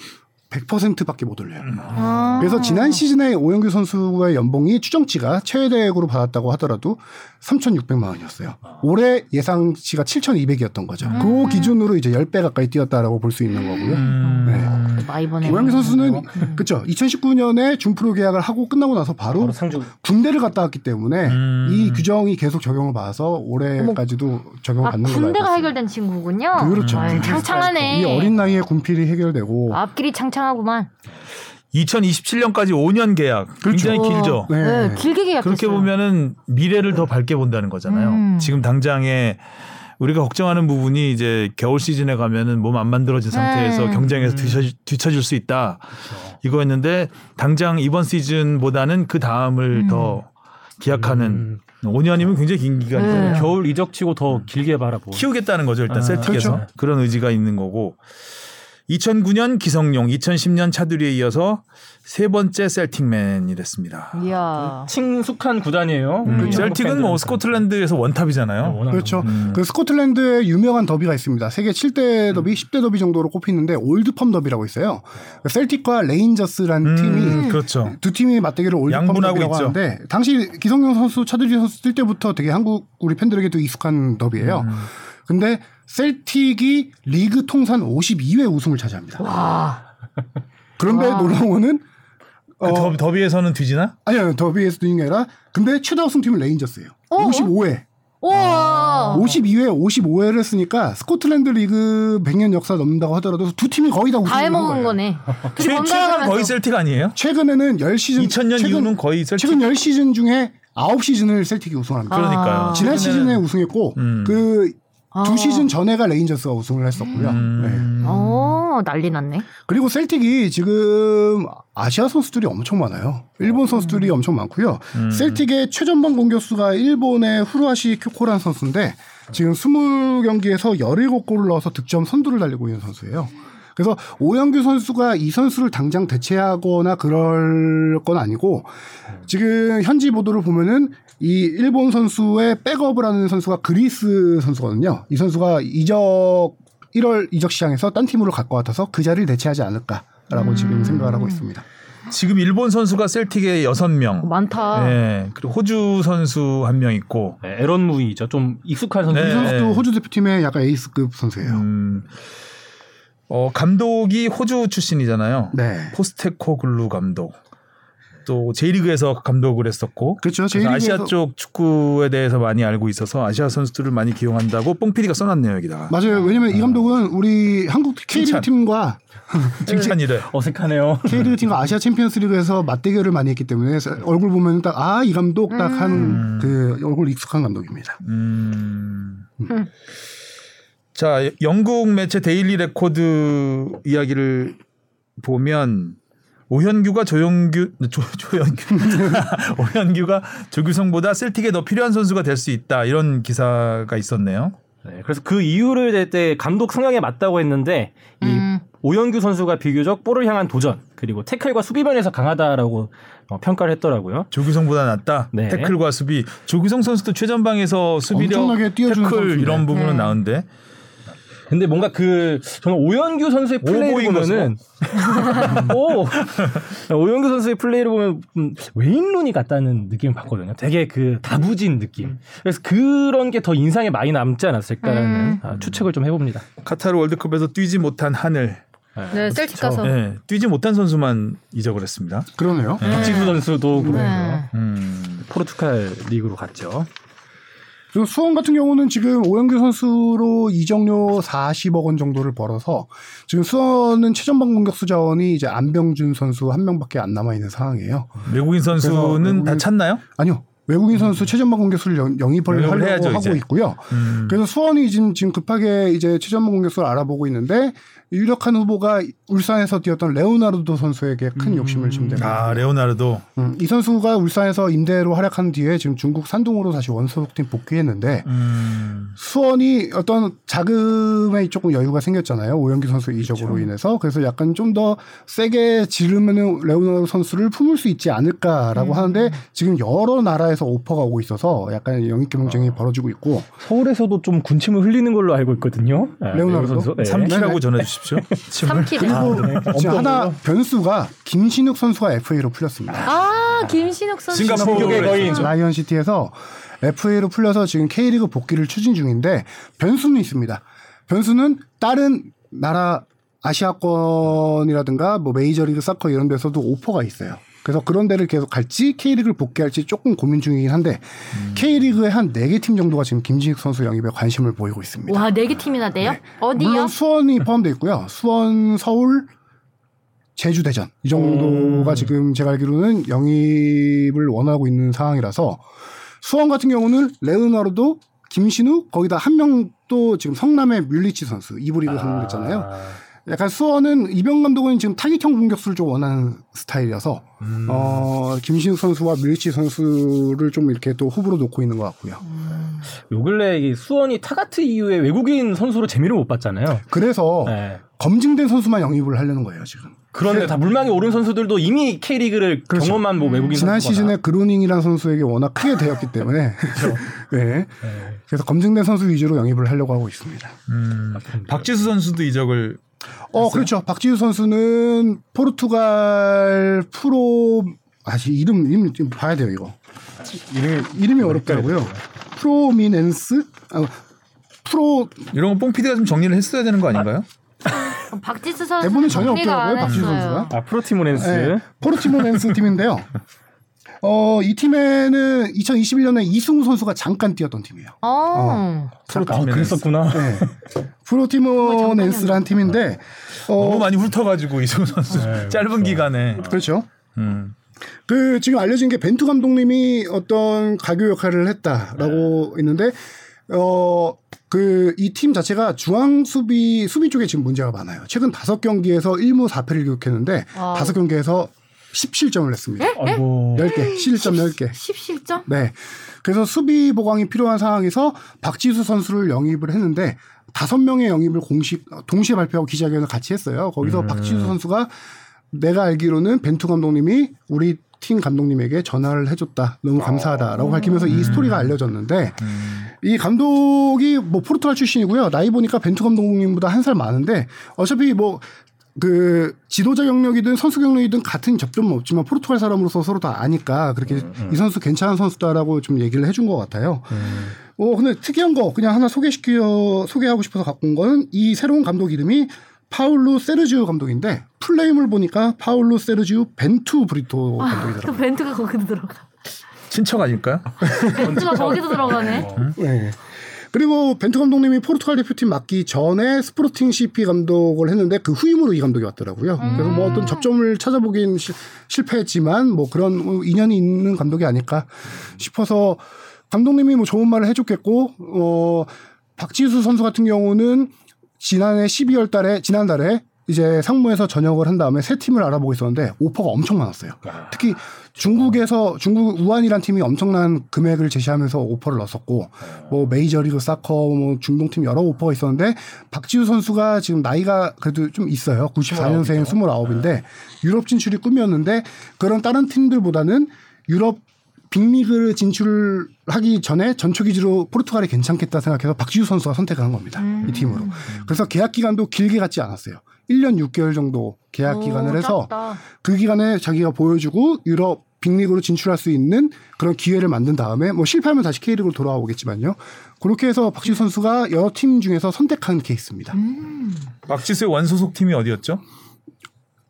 100%밖에 못 올려요. 아. 그래서 지난 시즌에 오영규 선수의 연봉이 추정치가 최대액으로 받았다고 하더라도 3,600만 원이었어요. 올해 예상치가 7,200이었던 거죠. 그 기준으로 이제 10배 가까이 뛰었다라고 볼 수 있는 거고요. 네. 아, 이번에 오영규 선수는 그렇죠. 2019년에 준프로 계약을 하고 끝나고 나서 바로 바로 상주 군대를 갔다 왔기 때문에 음. 이 규정이 계속 적용을 받아서 올해까지도 적용을 아, 받는 알고 군대가. 해결된 친구군요. 그렇죠. 아유, 창창하네. 이 어린 나이에 군필이 해결되고 앞길이 창창 하구만. 2027년까지 5년 계약 굉장히 그렇죠. 길죠. 네, 네. 길게 계약했어요. 그렇게 보면은 미래를 더 밝게 본다는 거잖아요. 음. 지금 당장에 우리가 걱정하는 부분이 이제 겨울 시즌에 가면은 몸 안 만들어진 상태에서 네. 경쟁에서 뒤처, 뒤처 질 수 있다. 이거였는데 당장 이번 시즌보다는 그 다음을 음. 더 기약하는 5년이면 굉장히 긴 기간이죠. 네. 겨울 이적치고 더 길게 바라보. 키우겠다는 거죠. 일단 아, 셀틱에서 그렇죠. 그런 의지가 있는 거고 2009년 기성용, 2010년 차두리에 이어서 세 번째 셀틱맨이 됐습니다. 이야. 친숙한 구단이에요. 음, 우리 셀틱은 뭐 스코틀랜드에서 원탑이잖아요. 워낙 그렇죠. 음. 그 스코틀랜드에 유명한 더비가 있습니다. 세계 7대 더비, 10대 더비 정도로 꼽히는데 올드펌 더비라고 있어요. 그 셀틱과 레인저스라는 팀이 음, 그렇죠. 두 팀이 맞대결을 올드펌 더비라고 있죠. 하는데 당시 기성용 선수, 차두리 선수 뛸 때부터 되게 한국 우리 팬들에게도 익숙한 더비예요. 음. 근데 셀틱이 리그 통산 52회 우승을 차지합니다. 와. 그런데 와. 놀라운 거는 그 어, 더, 더비에서는 뒤지나? 아니요 더비에서 뒤지는 게 아니라 근데 최다 우승팀은 레인저스예요. 어? 55회. 우와. 52회, 55회를 했으니까 스코틀랜드 리그 100년 역사 넘는다고 하더라도 두 팀이 거의 다다 우승을 해먹은 거예요. 거네. 최, 번갈아가면서. 거의 셀틱 아니에요? 최근에는 10시즌 2000년 최근, 이후는 거의 셀틱. 최근 10시즌 중에 9시즌을 셀틱이 우승합니다. 그러니까요. 아. 지난 최근에는- 시즌에 우승했고 음. 그 두 아. 시즌 전에가 레인저스가 우승을 했었고요. 네. 음. 어, 난리 났네. 그리고 셀틱이 지금 아시아 선수들이 엄청 많아요. 일본 선수들이 엄청 많고요. 음. 셀틱의 최전방 공격수가 일본의 후루아시 큐코란 선수인데 지금 20경기에서 17골을 넣어서 득점 선두를 달리고 있는 선수예요. 그래서 오영규 선수가 이 선수를 당장 대체하거나 그럴 건 아니고 지금 현지 보도를 보면은 이 일본 선수의 백업을 하는 선수가 그리스 선수거든요. 이 선수가 이적 1월 이적 시장에서 딴 팀으로 갈 것 같아서 그 자리를 대체하지 않을까라고 지금 생각을 하고 있습니다. 지금 일본 선수가 셀틱에 6명. 많다. 네. 그리고 호주 선수 한 명 있고. 네, 에런 무이죠. 좀 익숙한 선수. 네. 이 선수도 호주 대표팀의 약간 에이스급 선수예요. 음, 어, 감독이 호주 출신이잖아요. 네. 포스테코 글루 감독. 또 J리그에서 감독을 했었고 그렇죠. 아시아 쪽 축구에 대해서 많이 알고 있어서 아시아 선수들을 많이 기용한다고 뽕피디가 써놨네요 여기다가 맞아요. 왜냐면 이 감독은 우리 한국 K리그. 팀과 칭찬이래. 어색하네요. K리그 팀과 아시아 챔피언스리그에서 맞대결을 많이 했기 때문에 얼굴 보면 딱 아 이 감독 딱 하는 그 얼굴 익숙한 감독입니다. 음. 자 영국 매체 데일리 레코드 이야기를 보면 오현규가 조영규 조, 조현규 오현규가 조규성보다 셀틱에 더 필요한 선수가 될 수 있다 이런 기사가 있었네요. 네, 그래서 그 이유를 댈때 감독 성향에 맞다고 했는데 이 음. 오영규 선수가 비교적 볼을 향한 도전 그리고 태클과 수비면에서 강하다라고 어, 평가를 했더라고요. 조규성보다 낫다. 네. 태클과 수비. 조규성 선수도 최전방에서 수비력, 태클 선수인데. 이런 부분은 네. 나은데 근데 뭔가 그 저는 오영규 선수의 플레이를 보면은 오 오현규 선수의 플레이를 보면 음, 웨인 루니 같다는 느낌을 받거든요. 되게 그 다부진 느낌. 그래서 그런 게 더 인상에 많이 남지 않았을까라는 음. 아, 추측을 좀 해봅니다. 카타르 월드컵에서 뛰지 못한 한을. 네, 셀틱 가서. 네, 뛰지 못한 선수만 이적을 했습니다. 그러네요. 박지수 선수도 그러고요. 네. 음. 포르투갈 리그로 갔죠. 그리고 수원 같은 경우는 지금 오현규 선수로 이적료 40억 원 정도를 벌어서 지금 수원은 최전방 공격수 자원이 이제 안병준 선수 한 명밖에 안 남아 있는 상황이에요. 외국인 선수는 다 외국인- 찼나요? 아니요. 외국인 선수 최전방 공격수를 영, 영입을 하려고 해야죠, 하고 이제. 있고요. 음. 그래서 수원이 지금, 지금 급하게 이제 최전방 공격수를 알아보고 있는데 유력한 후보가 울산에서 뛰었던 레오나르도 선수에게 큰 욕심을 지금 내고 아 레오나르도. 음, 이 선수가 울산에서 임대로 활약한 뒤에 지금 중국 산둥으로 다시 원소속팀 복귀했는데 음. 수원이 어떤 자금에 조금 여유가 생겼잖아요. 오영기 선수 이적으로 인해서. 그래서 약간 좀 더 세게 지르면은 레오나르도 선수를 품을 수 있지 않을까라고 하는데 지금 여러 나라에서 오퍼가 오고 있어서 약간 영입 경쟁이 벌어지고 있고 서울에서도 좀 군침을 흘리는 걸로 알고 있거든요. 네, 레오나르도? 선수. 네. 삼키라고 전해주십시오. 침을. 삼킬. 그리고 네. 지금 엄청 하나 올려? 변수가 김신욱 선수가 FA로 풀렸습니다. 아, 김신욱 선수. 싱가포르 신기록의 거인. 라이언 시티에서 FA로 풀려서 지금 K리그 복귀를 추진 중인데 변수는 있습니다. 변수는 다른 나라 아시아권이라든가 뭐 메이저리그 사커 이런 데서도 오퍼가 있어요. 그래서 그런 데를 계속 갈지 K리그를 복귀할지 조금 고민 중이긴 한데 K리그의 한 네 개 팀 정도가 지금 김진익 선수 영입에 관심을 보이고 있습니다. 와, 네 개 팀이나 돼요? 어디요? 물론 수원이 포함되어 있고요. 수원, 서울, 제주, 대전 이 정도가 지금 제가 알기로는 영입을 원하고 있는 상황이라서 수원 같은 경우는 레오나르도, 김신욱 거기다 한 명 또 지금 성남의 뮬리치 선수 2부 리그 선수했잖아요. 약간 수원은 이병근 감독은 지금 타깃형 공격수를 좀 원하는 스타일이어서 어, 김신욱 선수와 뮬리치 선수를 좀 이렇게 또 후보로 놓고 있는 것 같고요. 요 근래 이 수원이 타가트 이후에 외국인 선수로 재미를 못 봤잖아요. 그래서 네. 검증된 선수만 영입을 하려는 거예요 지금. 그런데 다 물망에 오른 선수들도 이미 K리그를 그렇죠. 경험한 뭐 외국인 지난 선수거나. 시즌에 그로닝이라는 선수에게 워낙 크게 데었기 때문에 네. 그래서 검증된 선수 위주로 영입을 하려고 하고 있습니다. 음, 박지수 선수도 이적을 어 그렇죠. 박지수 선수는 포르투갈 프로 아시 이름 이름 좀 봐야 돼요 이거 이름이 이름이 어렵더라고요. 포르티모넨스 아, 프로 이런 거 뽕피디가 좀 정리를 했어야 되는 거 아닌가요? 박지수 선수 대본에 전혀 없더라고요, 안 박지수. 선수가. 아 포르티모넨스. 네, 포르티모넨스 팀인데요. 어, 이 팀에는 2021년에 이승우 선수가 잠깐 뛰었던 팀이에요. 어. 아, 그랬었구나. 네. 포르티모넨스라는 팀인데 너무 어, 많이 훑어가지고 이승우 선수 네, 짧은 기간에. 그렇죠. 음. 그 지금 알려진 게 벤투 감독님이 어떤 가교 역할을 했다라고 있는데 어 그 이 팀 자체가 중앙 수비 수비 쪽에 지금 문제가 많아요. 최근 다섯 경기에서 1무 4패를 기록했는데 와우. 다섯 경기에서 10실점을 했습니다. 아이고. 10개, 실점 10개. 10실점? 네. 그래서 수비 보강이 필요한 상황에서 박지수 선수를 영입을 했는데 다섯 명의 영입을 공식 동시에 발표하고 기자회견을 같이 했어요. 거기서 박지수 선수가 내가 알기로는 벤투 감독님이 우리 팀 감독님에게 전화를 해줬다. 너무 감사하다라고 밝히면서 이 스토리가 알려졌는데 이 감독이 뭐 포르투갈 출신이고요. 나이 보니까 벤투 감독님보다 한 살 많은데 어차피 뭐 그 지도자 경력이든 선수 경력이든 같은 접점은 없지만 포르투갈 사람으로서 서로 다 아니까 그렇게 이 선수 괜찮은 선수다라고 좀 얘기를 해준 것 같아요. 어 근데 특이한 거 그냥 하나 소개시켜 소개하고 싶어서 갖고 온 거는 이 새로운 감독 이름이 파울루 세르지오 감독인데 full name을 보니까 파울루 세르지오 벤투 브리토 또 감독이더라고요. 벤투가 거기도 들어가. 친척 아닐까요? 벤투가 거기도 들어가네. 네. 그리고 벤투 감독님이 포르투갈 대표팀 맡기 전에 스포르팅 CP 감독을 했는데 그 후임으로 이 감독이 왔더라고요. 그래서 뭐 어떤 접점을 찾아보긴 시- 실패했지만 뭐 그런 뭐 인연이 있는 감독이 아닐까 싶어서 감독님이 뭐 좋은 말을 해줬겠고 어 박지수 선수 같은 경우는 지난해 12월 달에 지난달에 이제 상무에서 전역을 한 다음에 새 팀을 알아보고 있었는데 오퍼가 엄청 많았어요. 특히 중국에서 중국 우한이란 팀이 엄청난 금액을 제시하면서 오퍼를 넣었었고 뭐 메이저리그 사커 뭐 중동팀 여러 오퍼가 있었는데 박지우 선수가 지금 나이가 그래도 좀 있어요. 94년생 29인데 유럽 진출이 꿈이었는데 그런 다른 팀들보다는 유럽 빅리그 진출하기 전에 전초 기지로 포르투갈이 괜찮겠다 생각해서 박지우 선수가 선택을 한 겁니다. 이 팀으로. 그래서 계약 기간도 길게 갖지 않았어요. 1년 6개월 정도 계약 기간을 오, 해서 짧다. 그 기간에 자기가 보여주고 유럽 빅리그로 진출할 수 있는 그런 기회를 만든 다음에 뭐 실패하면 다시 K리그로 돌아오겠지만요. 그렇게 해서 박지수 선수가 여러 팀 중에서 선택한 케이스입니다. 박지수의 원소속 팀이 어디였죠?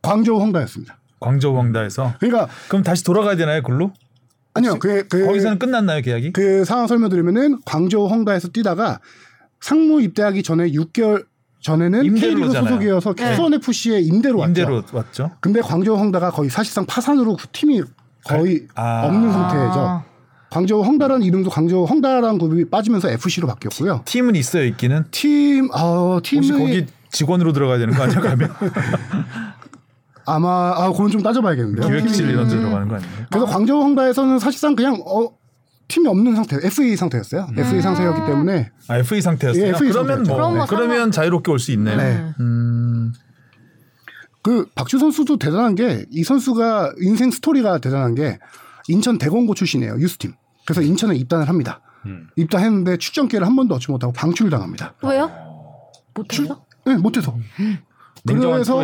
광저우 헝다였습니다. 광저우 헝다에서. 그러니까 그럼 다시 돌아가야 되나요, 글로? 아니요. 그, 그, 거기서는 끝났나요, 계약이? 그 상황 설명드리면은 광저우 헝다에서 뛰다가 상무 입대하기 전에 6개월 전에는 K리그. 소속이어서 네. 수원 FC의 임대로 왔죠. 임대로 왔죠. 근데 광저우 헝다가 거의 사실상 파산으로 그 팀이 거의 아. 없는 상태죠. 아. 광저우 헝다라는 이름도 광저우 헝다라는 그룹이 빠지면서 FC로 바뀌었고요. 팀은 있어요, 있기는. 팀, 어, 팀이 혹시 거기 직원으로 들어가야 되는 거 아니야, 가면? 아마 아 그건 좀 따져봐야겠는데요. 기획실 이런 데 들어가는 거 아니에요? 그래서 광저우 헝다에서는 사실상 그냥 어, 팀이 없는 상태, FA 상태였어요. FA 상태였기 때문에 아, FA 상태였어요. 예, FA 그러면 상태였죠. 뭐 그러면 자유롭게 올 수 있네요. 네. 음. 그 박주 선수도 대단한 게 이 선수가 인생 스토리가 대단한 게 인천 대공고 출신이에요. 유스팀. 그래서 인천에 입단을 합니다. 음. 입단했는데 출전 기회를 한 번도 얻지 못하고 방출 당합니다. 왜요? 못해서? 네, 못해서. 냉정한 그래서.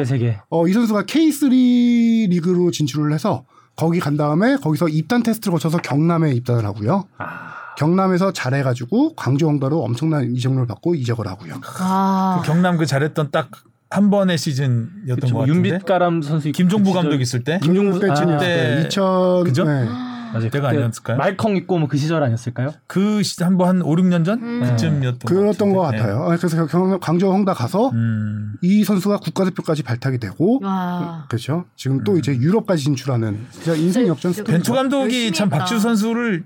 어, 이 선수가 K3 리그로 진출을 해서 거기 간 다음에 거기서 입단 테스트를 거쳐서 경남에 입단을 하고요. 아, 경남에서 잘해가지고 광주 홍다로 엄청난 이적료를 받고 이적을 하고요. 아. 그 경남 그 잘했던 딱 한 번의 시즌이었던 그쵸, 것뭐 같은데. 윤빛가람 선수 김종부 감독 있을 때 김종부 아, 때 네. 2000 그죠? 네. 맞아요. 그때 아니었을까요? 말컹 있고 뭐 그 시절 아니었을까요? 그 시- 한번 한 5, 6년 전 음. 그쯤이었던 그랬던 것 같은데. 같아요. 아, 그래서 경, 광주 홍다 가서 네. 음. 이 선수가 국가대표까지 발탁이 되고 와. 그렇죠. 지금 또 이제 유럽까지 진출하는 진짜 인생 역전 저- 스토리. 벤투 감독이 참. 박지우 선수를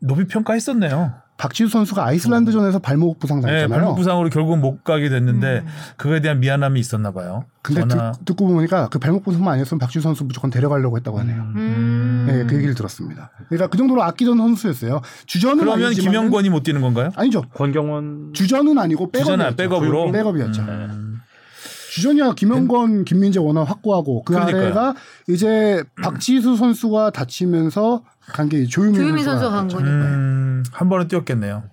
높이 평가했었네요. 박지수 선수가 아이슬란드전에서 발목 부상 네, 당했잖아요. 발목 부상으로 결국은 못 가게 됐는데 음. 그거에 대한 미안함이 있었나 봐요. 근데 전화 듣, 고 보니까 그 발목 부상만 아니었으면 박지수 선수 무조건 데려가려고 했다고 하네요. 음. 네, 그 얘기를 들었습니다. 그러니까 그 정도로 아끼던 선수였어요. 주전은 그러면 아니지만은- 김영권이 못 뛰는 건가요? 아니죠. 권경원 주전은 아니고 주전은 백업이었죠. 백업으로? 백업이었죠. 음. 주전이야 김영권, 김민재 워낙 확고하고 그 그러니까요. 아래가 이제 박지수 선수가 다치면서 간 게 조유민, 조유민 선수가 간 갔죠. 거니까요. 음, 한 번은 뛰었겠네요.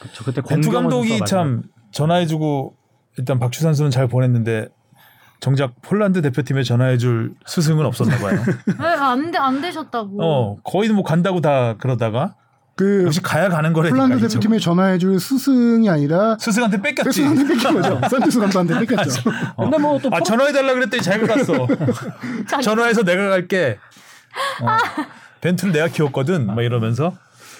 그쵸, 그때 벤투 권경원 감독이 참 전화해주고 일단 박주 선수는 잘 보냈는데 정작 폴란드 대표팀에 전화해줄 스승은 없었나 봐요. 왜 안, 돼, 안 되셨다고. 어 거의 뭐 간다고 다 그러다가 그 역시 가야 가는 거라니까. 폴란드. 대표팀에 전화해줄 스승이 아니라 스승한테 뺏겼지. 스승한테 뺏긴 거죠. 산투스 감독한테 뺏겼죠. 근데 뭐 또 아 전화해달라 그랬더니 자기가 갔어. 전화해서 내가 갈게. 어, 벤투를 내가 키웠거든. 막 이러면서.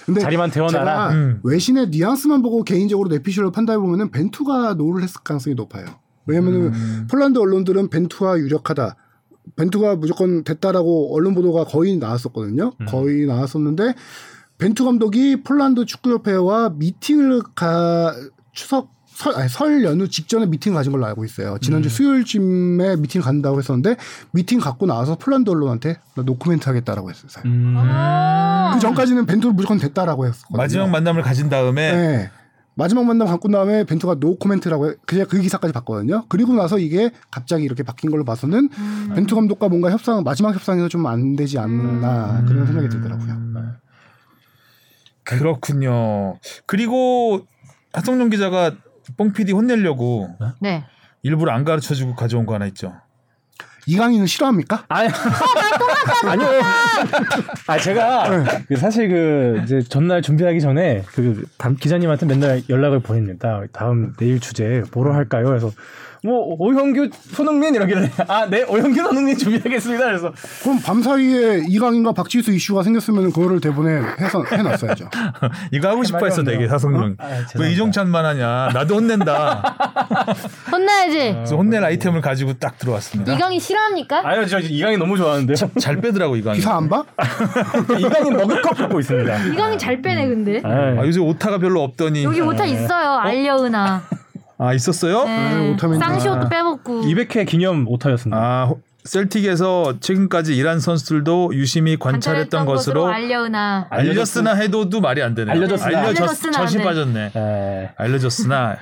근데 자리만 태워놔라. 제가 음. 외신의 뉘앙스만 보고 개인적으로 내피셜을 판단해 보면은 벤투가 no를 했을 가능성이 높아요. 왜냐면은 음. 폴란드 언론들은 벤투가 유력하다. 벤투가 무조건 됐다라고 언론 보도가 거의 나왔었거든요. 음. 거의 나왔었는데 벤투 감독이 폴란드 축구협회와 미팅을 가 추석 설, 아니, 설 연휴 직전에 미팅을 가진 걸로 알고 있어요. 지난주 음. 수요일쯤에 미팅을 간다고 했었는데 미팅 갖고 나와서 폴란드 언론한테 나 노코멘트 하겠다라고 했어요. 음. 아. 그 전까지는 벤투는 무조건 됐다라고 했었거든요. 마지막 만남을 가진 다음에 네. 마지막 만남 갖고 다음에 벤투가 노 코멘트라고 해. 그냥 그 기사까지 봤거든요. 그리고 나서 이게 갑자기 이렇게 바뀐 걸로 봐서는 음. 벤투 감독과 뭔가 협상 마지막 협상에서 좀 안 되지 않나 음. 그런 생각이 들더라고요. 그렇군요. 그리고 하성룡 기자가 뽕 PD 혼내려고 네. 일부러 안 가르쳐 주고 가져온 거 하나 있죠. 이강인은 싫어합니까? 아니, 아니요. 아 제가 그 사실 그 이제 전날 준비하기 전에 그 담- 기자님한테 맨날 연락을 보냅니다. 다음 내일 주제 뭐로 할까요? 그래서 뭐 오형규 손흥민 이러길래 아 네 오형규 손흥민 준비하겠습니다. 그래서 그럼 밤 사이에 이강인과 박지수 이슈가 생겼으면 그거를 대본에 해서 해놨어야죠. 이거 하고 싶어 했어. 되게 하성룡. 아, 왜. 이종찬만 하냐. 나도 혼낸다. 혼나야지. 그래서 혼낼 아이템을 가지고 딱 들어왔습니다. 이강인 싫어합니까? 아니요 저 이강인 너무 좋아하는데요. 잘 빼더라고 이거. 기사 안 봐? 이강인 머그컵 갖고 있습니다. 이강인 잘 빼네 근데. 아, 아, 요새 오타가 별로 없더니. 여기 오타 있어요. 알려은아. 아 있었어요? 네. 오타면 쌍시옷도 빼먹고. 200회 기념 오타였습니다. 아 호- 셀틱에서 지금까지 일한 선수들도 유심히 관찰했던 것으로 알려은아. 알렸으나 해도도 말이 안 되네. 알려줬으나. 알려줬으나 젖이 안 돼. 빠졌네. 에, 알려줬으나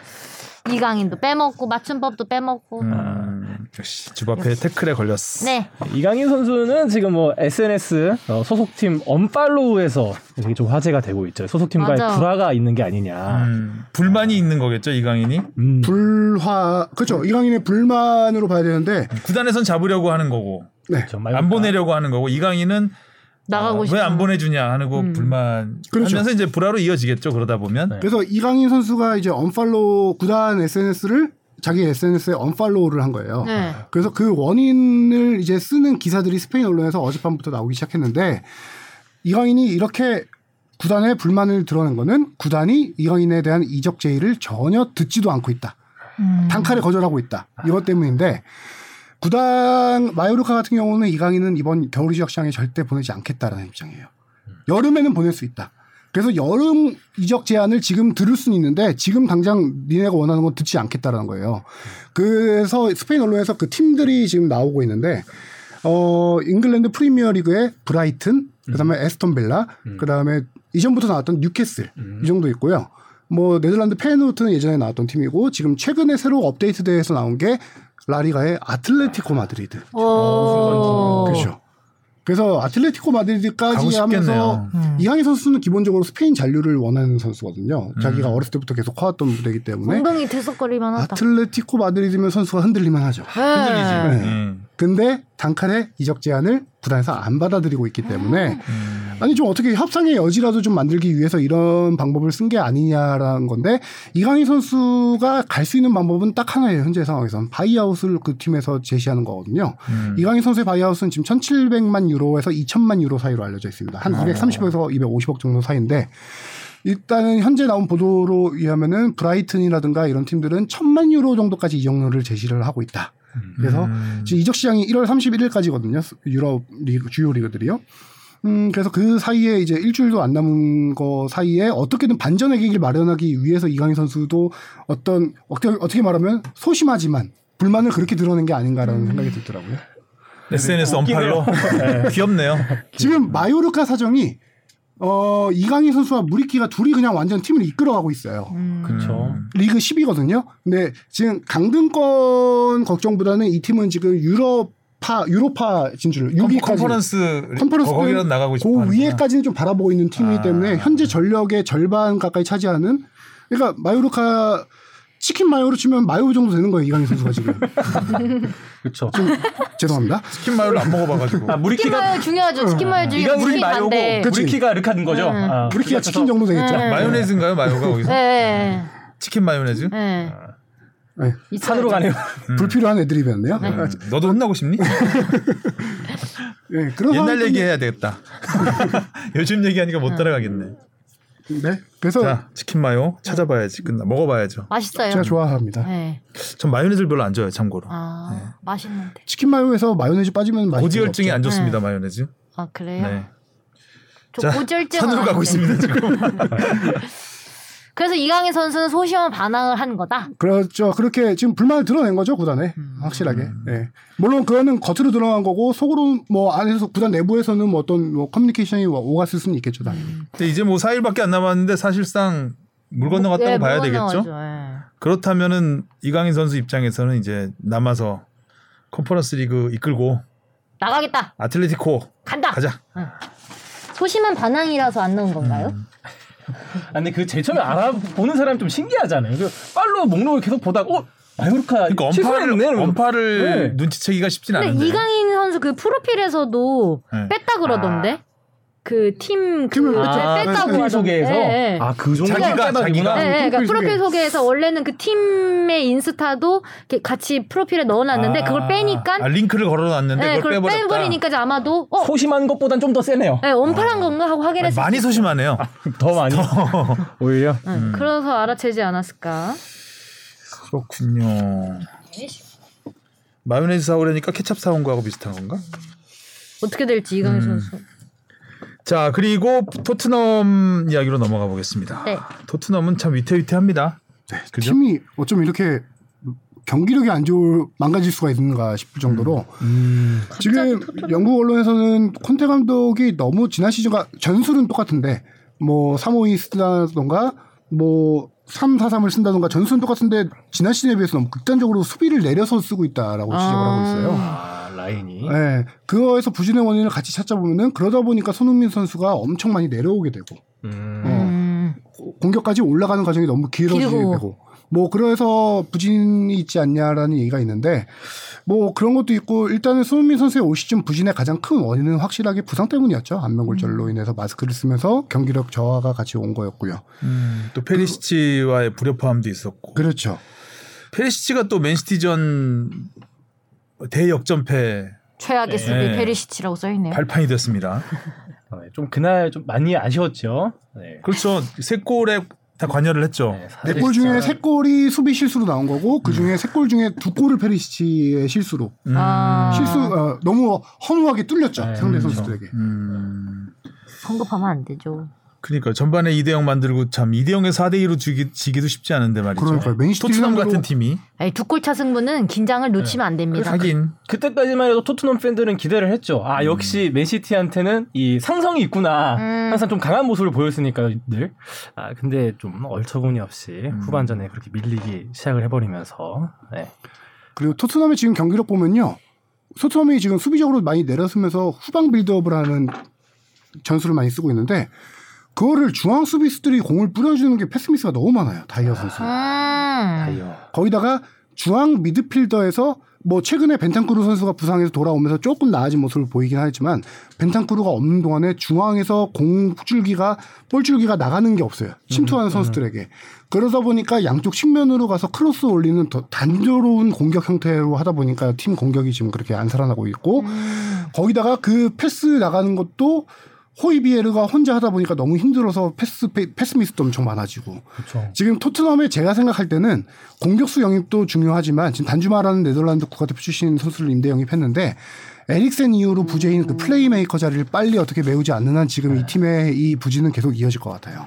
이강인도 빼먹고 맞춤법도 빼먹고. 음, 역시 집 앞에 태클에 걸렸어. 네. 이강인 선수는 지금 뭐 SNS 어, 소속팀 언팔로우에서 되게 좀 화제가 되고 있죠. 소속팀과의 맞아. 불화가 있는 게 아니냐. 음, 불만이 있는 거겠죠 이강인이 음. 불화 그렇죠. 이강인의 불만으로 봐야 되는데 구단에선 잡으려고 하는 거고 네. 안 보내려고 하는 거고 이강인은 나가고 싶어. 왜 안 보내주냐 하는 거 음. 불만 그렇죠. 하면서 이제 불화로 이어지겠죠 그러다 보면 네. 그래서 이강인 선수가 이제 unfollow 구단 SNS를 자기 SNS에 unfollow를 한 거예요. 네. 그래서 그 원인을 이제 쓰는 기사들이 스페인 언론에서 어젯밤부터 나오기 시작했는데 이강인이 이렇게 구단에 불만을 드러낸 거는 구단이 이강인에 대한 이적 제의를 전혀 듣지도 않고 있다. 음. 단칼에 거절하고 있다. 이것 때문인데 구단 마요르카 같은 경우는 이강인은 이번 겨울 이적 시장에 절대 보내지 않겠다라는 입장이에요. 여름에는 보낼 수 있다. 그래서 여름 이적 제안을 지금 들을 수는 있는데 지금 당장 니네가 원하는 건 듣지 않겠다라는 거예요. 그래서 스페인 언론에서 그 팀들이 지금 나오고 있는데 어 잉글랜드 프리미어 리그의 브라이튼, 그다음에 애스턴 빌라, 그다음에 이전부터 나왔던 뉴캐슬 이 정도 있고요. 뭐 네덜란드 페예노르트는 예전에 나왔던 팀이고 지금 최근에 새로 업데이트돼서 나온 게 라리가의 아틀레티코 마드리드. 오. 그렇죠. 그래서 아틀레티코 마드리드까지 하면서. 음. 이강인 선수는 기본적으로 스페인 잔류를 원하는 선수거든요. 음. 자기가 어렸을 때부터 계속 커왔던 무대이기 때문에 엉덩이 들썩거릴만 하다. 아틀레티코 마드리드면 선수가 흔들릴만 하죠. 네. 네. 음. 근데 단칼에 이적 제안을 구단에서 안 받아들이고 있기 때문에 아니 좀 어떻게 협상의 여지라도 좀 만들기 위해서 이런 방법을 쓴 게 아니냐라는 건데 이강인 선수가 갈 수 있는 방법은 딱 하나예요 현재 상황에선 buyout을 그 팀에서 제시하는 거거든요. 음. 이강인 선수의 buyout은 지금 1,700만 유로에서 2천만 유로 사이로 알려져 있습니다. 한 230에서 250억 정도 사이인데 일단은 현재 나온 보도로 의하면은 브라이튼이라든가 이런 팀들은 1,000만 유로 정도까지 이적료를 제시를 하고 있다. 그래서 음. 지금 이적 시장이 1월 31일까지거든요. 유럽 리그 주요 리그들이요. 음, 그래서 그 사이에 이제 일주일도 안 남은 거 사이에 어떻게든 반전의 계기를 마련하기 위해서 이강인 선수도 어떤 어떻게, 어떻게 말하면 소심하지만 불만을 그렇게 드러낸 게 아닌가라는 생각이 들더라고요. SNS unfollow 귀엽네요. 지금 마요르카 사정이 어, 이강인 선수와 무리키가 둘이 그냥 완전 팀을 이끌어가고 있어요. 음. 그렇죠. 리그 10위거든요. 근데 지금 강등권 걱정보다는 이 팀은 지금 유럽 파 유로파 진출 6위까지 컨퍼런스 컨퍼런스 거기라도 나가고 싶어. 그. 위에까지는 좀 바라보고 있는 팀이기 아. 때문에 현재 전력의 절반 가까이 차지하는 그러니까 마요르카 치킨 마요로 치면 마요 정도 되는 거예요 이강인 선수가 지금 그렇죠. 죄송합니다. 치킨 마요를 안 먹어봐가지고. 아, 치킨 무리키가 마요 중요하죠. 치킨 마요 중에 이강인이 무리 마요고. 무리키가 르카든 거죠. 네. 아, 우리키가 치킨 정도 되겠죠. 네. 마요네즈인가요, 마요가 거기서? 네. 치킨 마요네즈? 네. 네. 네. 산으로 가네요. 불필요한 애드립이었네요. 음, 너도 혼나고 싶니? 네, 그런 옛날 상황 얘기 해야 되겠다. 요즘 얘기하니까 못 따라가겠네. 네. 그래서 자, 치킨 마요 찾아봐야지. 끝나 먹어봐야죠. 맛있어요. 제가 좋아합니다. 네. 전 마요네즈를 별로 안 좋아해요, 참고로. 아, 맛있는데. 치킨 마요에서 마요네즈 빠지면 고지혈증이 안 좋습니다, 네. 마요네즈. 아, 그래요? 네. 저 자, 고절증 산으로 가고 있습니다, 지금. 그래서 이강인 선수는 소심한 반항을 한 거다. 그렇죠. 그렇게 지금 불만을 드러낸 거죠 구단에 확실하게. 예. 물론 그거는 겉으로 드러난 거고 속으로 뭐 안에서 구단 내부에서는 뭐 어떤 뭐 커뮤니케이션이 오갔을 수는 있겠죠 당연히. 근데 이제 뭐 4일밖에 안 남았는데 사실상 물 건너갔다고 네, 봐야 물 되겠죠. 예. 그렇다면은 이강인 선수 입장에서는 이제 남아서 컨퍼런스 리그 이끌고 나가겠다. 아틀레티코 간다. 가자. 소심한 반항이라서 안 넣은 건가요? 음. 아, 근데 그 제일 처음에 알아보는 사람이 좀 신기하잖아요. 그 팔로 목록을 계속 보다가 어 마요르카 그러니까 이러면서. 언파를 네. 눈치채기가 쉽진 않은데. 이강인 선수 그 프로필에서도 네. 뺐다 그러던데. 그팀그 팀을 아, 뺐다고 프로필 하던데. 소개에서 예, 예. 아그 정도 자기가-. 자기가- 네, 그러니까 프로필 프로필 소개. 소개에서 원래는 그 팀의 인스타도 이렇게 같이 프로필에 넣어놨는데 아, 그걸 빼니까 아, 링크를 걸어놨는데 네, 그걸 그걸. 빼버리니까 이제 아마도 어, 소심한 것보단 좀 더 세네요. 네, 원팔한 건가 하고 확인했을 많이 소심하네요. 더 많이 오히려 네, 그래서 알아채지 않았을까. 그렇군요. 마요네즈 사오려니까 케찹 사온 거하고 비슷한 건가? 어떻게 될지 이강인 음. 선수. 자 그리고 토트넘 이야기로 넘어가 보겠습니다. 네. 토트넘은 참 위태위태합니다. 그죠? 팀이 어쩜 이렇게 경기력이 안 좋을 망가질 수가 있는가 싶을 정도로 음. 지금 영국 언론에서는 콘테 감독이 너무 지난 시즌과 전술은 똑같은데 뭐 352 쓰다던가 뭐 343을 쓴다던가 전술은 똑같은데 지난 시즌에 비해서 너무 극단적으로 수비를 내려서 쓰고 있다라고 지적을 하고 있어요. 아 라인이 네, 그거에서 부진의 원인을 같이 찾아보면은 그러다 보니까 손흥민 선수가 엄청 많이 내려오게 되고 음. 어, 음. 공격까지 올라가는 과정이 너무 길어지게 길고. 되고 뭐 그래서 부진이 있지 않냐라는 얘기가 있는데 뭐 그런 것도 있고 일단은 손흥민 선수의 올 시즌 부진의 가장 큰 원인은 확실하게 부상 때문이었죠 안면골절로 인해서 마스크를 쓰면서 경기력 저하가 같이 온 거였고요. 음, 또 페리시치와의 불협화음도 있었고 그렇죠. 페리시치가 또 맨시티전 대역전패 최악의 수비 네. 페리시치라고 써 있네요. 발판이 됐습니다. 어, 좀 그날 좀 많이 아쉬웠죠. 네. 그렇죠. 세 골에 다 관여를 했죠. 네, 사실 네골 중에 세 골이 수비 실수로 나온 거고 그 중에 세골 중에 두 골을 페리시치의 실수로 음, 아. 실수 어, 너무 허무하게 뚫렸죠 네, 상대 그렇죠. 선수들에게. 음, 성급하면 안 되죠. 그러니까 전반에 2대 0 만들고 참 2대 0에 4대 2로 지기, 지기도 쉽지 않은데 말이죠. 그러니까요. 맨시티 토트넘 상대로- 같은 팀이 두 골 차 승부는 긴장을 놓치면 안 됩니다. 하긴 그때까지만 해도 토트넘 팬들은 기대를 했죠. 아 역시 맨시티한테는 이 상성이 있구나. 음. 항상 좀 강한 모습을 보였으니까 늘. 아 근데 좀 얼처구니 없이 후반전에 그렇게 밀리기 시작을 해버리면서 네. 그리고 토트넘의 지금 경기력 보면요. 소트넘이 지금 수비적으로 많이 내려서면서 후방 빌드업을 하는 전술을 많이 쓰고 있는데 그거를 중앙 수비수들이 공을 뿌려주는 게 패스미스가 너무 많아요. 다이어 선수. 음. 거기다가 중앙 미드필더에서 뭐 최근에 벤탄쿠르 선수가 부상에서 돌아오면서 조금 나아진 모습을 보이긴 하지만 벤탄쿠르가 없는 동안에 중앙에서 공줄기가 볼줄기가 나가는 게 없어요. 침투하는 선수들에게. 그러다 보니까 양쪽 측면으로 가서 크로스 올리는 더 단조로운 공격 형태로 하다 보니까 팀 공격이 지금 그렇게 안 살아나고 있고 거기다가 그 패스 나가는 것도 호이비에르가 혼자 하다 보니까 너무 힘들어서 패스 페- 패스 미스도 엄청 많아지고 그렇죠. 지금 토트넘에 제가 생각할 때는 공격수 영입도 중요하지만 지금 단주마라는 네덜란드 국가대표 출신 선수를 임대 영입했는데 에릭센 이후로 부재인 그 플레이메이커 자리를 빨리 어떻게 메우지 않는 한 지금 이 팀의 이 부진은 계속 이어질 것 같아요.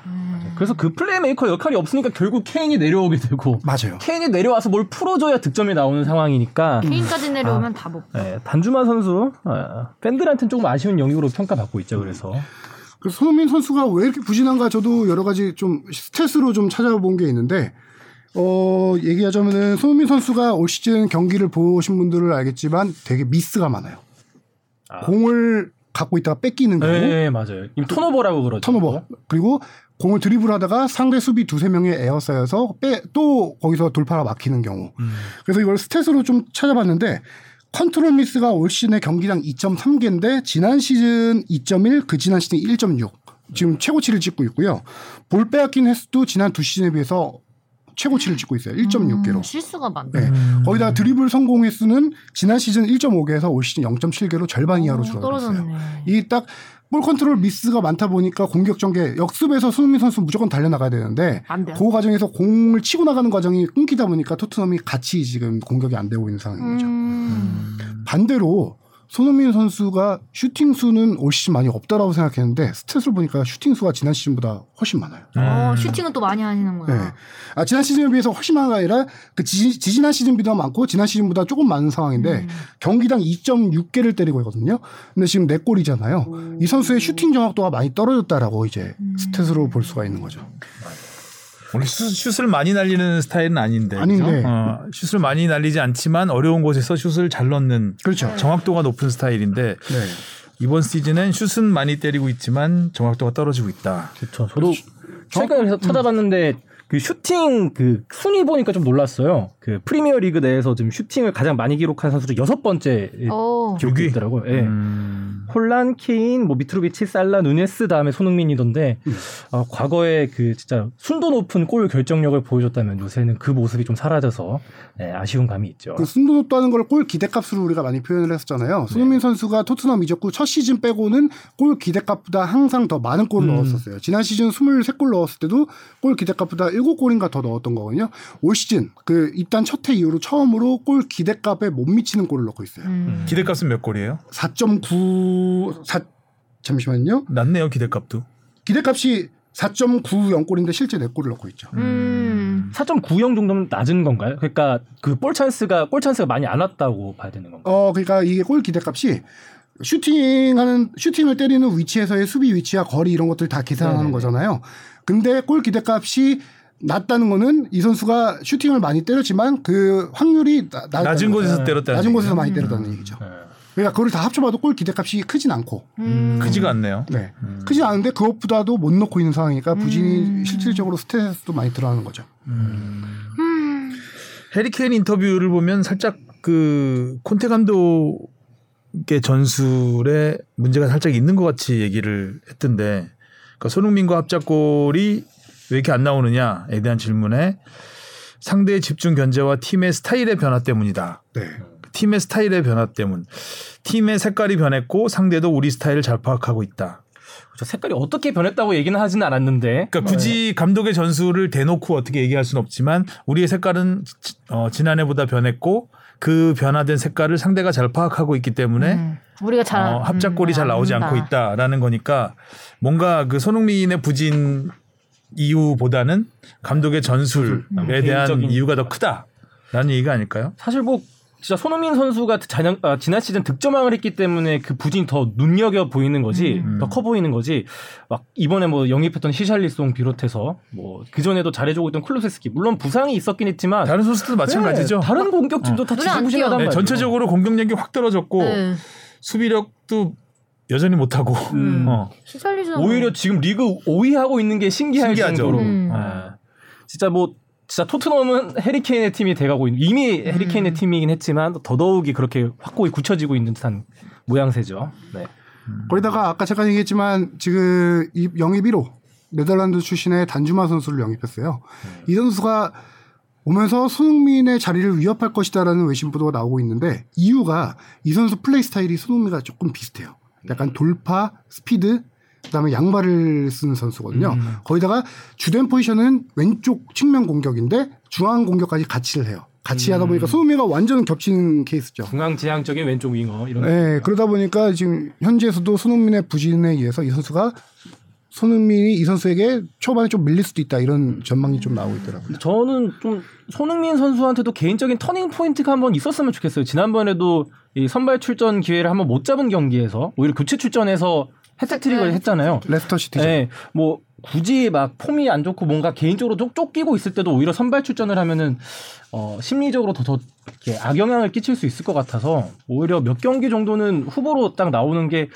그래서 그 플레이메이커 역할이 없으니까 결국 케인이 내려오게 되고 맞아요. 케인이 내려와서 뭘 풀어줘야 득점이 나오는 상황이니까 케인까지 내려오면 다 못. 네, 단주마 선수 아, 팬들한테는 조금 아쉬운 영입으로 평가받고 있죠. 그래서 그래서 손흥민 선수가 왜 이렇게 부진한가 저도 여러 가지 좀 스탯으로 좀 찾아본 게 있는데 어 얘기하자면은 손흥민 선수가 올 시즌 경기를 보신 분들은 알겠지만 되게 미스가 많아요. 공을 갖고 있다가 뺏기는 경우 네, 맞아요. 이 턴오버라고 그러죠. 턴오버 그리고 공을 드리블하다가 상대 수비 두세 명의 에워싸여서 빼, 또 거기서 돌파가 막히는 경우 그래서 이걸 스탯으로 좀 찾아봤는데 컨트롤 미스가 올 시즌에 경기당 2.3개인데 지난 시즌 2.1, 그 지난 시즌 1.6 지금 최고치를 찍고 있고요. 볼 빼앗긴 횟수도 지난 두 시즌에 비해서 최고치를 찍고 있어요. 1.6개로. 음, 실수가 많네. 네. 거기다가 드리블 성공 횟수는 지난 시즌 1.5개에서 올 시즌 0.7개로 절반 이하로 어, 줄어들었어요. 이 딱 볼 컨트롤 미스가 많다 보니까 공격 전개 역습에서 손흥민 선수 무조건 달려 나가야 되는데. 그 과정에서 공을 치고 나가는 과정이 끊기다 보니까 토트넘이 같이 지금 공격이 안 되고 있는 상황인 거죠. 음. 반대로 손흥민 선수가 슈팅 수는 올 시즌 많이 없다라고 생각했는데 스탯을 보니까 슈팅 수가 지난 시즌보다 훨씬 많아요. 어, 슈팅은 또 많이 하시는구나. 네. 아, 지난 시즌에 비해서 훨씬 많은 게 아니라 그 지, 지난 시즌보다 많고 지난 시즌보다 조금 많은 상황인데 음. 경기당 2.6개를 때리고 있거든요. 근데 지금 4골이잖아요. 이 선수의 슈팅 정확도가 많이 떨어졌다라고 이제 음. 스탯으로 볼 수가 있는 거죠. 원래 슛, 슛을 많이 날리는 스타일은 아닌데. 아닌데. 그죠? 어, 슛을 많이 날리지 않지만 어려운 곳에서 슛을 잘 넣는 그렇죠. 정확도가 높은 스타일인데 네. 이번 시즌은 슛은 많이 때리고 있지만 정확도가 떨어지고 있다. 그렇죠. 저도 최근에 그래서 찾아봤는데 그 슈팅 그 순위 보니까 좀 놀랐어요. 그 프리미어 리그 내에서 지금 슈팅을 가장 많이 기록한 선수로 여섯 번째 어. 기록이? 있더라고요. 예. 음, 홀란, 케인, 뭐 미트로비치, 살라, 누네스 다음에 손흥민이던데 어, 과거에 그 진짜 순도 높은 골 결정력을 보여줬다면 요새는 그 모습이 좀 사라져서 예, 아쉬운 감이 있죠. 그 순도 높다는 걸 골 기대값으로 우리가 많이 표현을 했었잖아요. 손흥민 선수가 토트넘 이적 후 첫 시즌 빼고는 골 기대값보다 항상 더 많은 골을 음. 넣었었어요. 지난 시즌 23골 넣었을 때도 골 기대값보다 7골인가 더 넣었던 거거든요. 올 시즌 그 입단 첫 해 이후로 처음으로 골 기대값에 못 미치는 골을 넣고 있어요. 음. 기대값은 몇 골이에요? 4.9 4 잠시만요. 낮네요 기대값도. 기대값이 4.90골인데 실제 4골을 넣고 있죠. 음. 4.90 정도면 낮은 건가요? 그러니까 그볼 찬스가 골 찬스가 많이 안 왔다고 봐야 되는 건가요? 어, 그러니까 이게 골 기대값이 슈팅하는 슈팅을 때리는 위치에서의 수비 위치와 거리 이런 것들 다 계산하는 네네네. 거잖아요. 근데 골 기대값이 낮다는 거는 이 선수가 슈팅을 많이 때렸지만 그 확률이 나, 낮은 거죠. 곳에서 때렸다는 낮은 곳에서 얘기죠? 많이 때렸다는 얘기죠. 네. 그러니까 그걸 다 합쳐봐도 골 기대값이 크진 않고, 음. 크지가 않네요. 네, 크진 않은데 그것보다도 못 넣고 있는 상황이니까 부진이 음. 실질적으로 스탯에서도 많이 드러나는 거죠. 음. 해리케인 인터뷰를 보면 살짝 그 콘테 감독의 전술에 문제가 살짝 있는 것 같이 얘기를 했던데 그러니까 손흥민과 합작골이 왜 이렇게 안 나오느냐에 대한 질문에 상대의 집중 견제와 팀의 스타일의 변화 때문이다. 네, 팀의 스타일의 변화 때문. 팀의 색깔이 변했고 상대도 우리 스타일을 잘 파악하고 있다. 그렇죠. 색깔이 어떻게 변했다고 얘기는 하지는 않았는데 그러니까 굳이 감독의 전술을 대놓고 어떻게 얘기할 수는 없지만 우리의 색깔은 지- 어, 지난해보다 변했고 그 변화된 색깔을 상대가 잘 파악하고 있기 때문에 음. 우리가 잘 어, 합작골이 음, 잘 나오지 안다. 않고 있다라는 거니까 뭔가 그 손흥민의 부진 이유보다는 감독의 전술에 음, 대한 개인적인 이유가 더 크다라는 얘기가 아닐까요? 사실 뭐 진짜 손흥민 선수가 자년, 아, 지난 시즌 득점왕을 했기 때문에 그 부진이 더 눈여겨 보이는 거지, 음. 더커 보이는 거지. 막 이번에 뭐 영입했던 시샬리송 비롯해서 뭐 그 전에도 잘해주고 있던 클루세스키 물론 부상이 있었긴 했지만 다른 선수들도 마찬가지죠. 네, 다른 공격진도 다 눈에 안 지지부진하단 네, 말이에요. 전체적으로 공격력이 확 떨어졌고 네. 수비력도 여전히 못하고 음. 어. 시설리전 오히려 지금 리그 5위 하고 있는 게 신기할 신기하죠. 정도로 음. 아, 진짜 뭐 진짜 토트넘은 해리케인의 팀이 돼가고 있는 이미 해리케인의 팀이긴 했지만 더더욱이 그렇게 확고히 굳혀지고 있는 듯한 모양새죠. 네. 거기다가 아까 잠깐 얘기했지만 지금 이 영입 1호 네덜란드 출신의 단주마 선수를 영입했어요. 이 선수가 오면서 손흥민의 자리를 위협할 것이다라는 외신 보도가 나오고 있는데 이유가 이 선수 플레이 스타일이 손흥민과 조금 비슷해요. 약간 돌파, 스피드, 그다음에 양발을 쓰는 선수거든요. 거기다가 주된 포지션은 왼쪽 측면 공격인데 중앙 공격까지 같이를 해요. 같이 하다 보니까 손흥민과 완전 겹치는 케이스죠. 중앙지향적인 왼쪽 윙어 이런. 네, 그러다 보니까 지금 현지에서도 손흥민의 부진에 의해서 이 선수가 손흥민이 이 선수에게 초반에 좀 밀릴 수도 있다 이런 전망이 좀 나오고 있더라고요. 저는 좀 손흥민 선수한테도 개인적인 터닝 포인트가 한번 있었으면 좋겠어요. 지난번에도 이 선발 출전 기회를 한번 못 잡은 경기에서 오히려 교체 출전해서 해트트릭을 했잖아요. 레스터 시티죠. 네, 뭐 굳이 막 폼이 안 좋고 뭔가 개인적으로 쫓, 쫓기고 있을 때도 오히려 선발 출전을 하면은 어, 심리적으로 더, 더 이렇게 악영향을 끼칠 수 있을 것 같아서 오히려 몇 경기 정도는 후보로 딱 나오는 게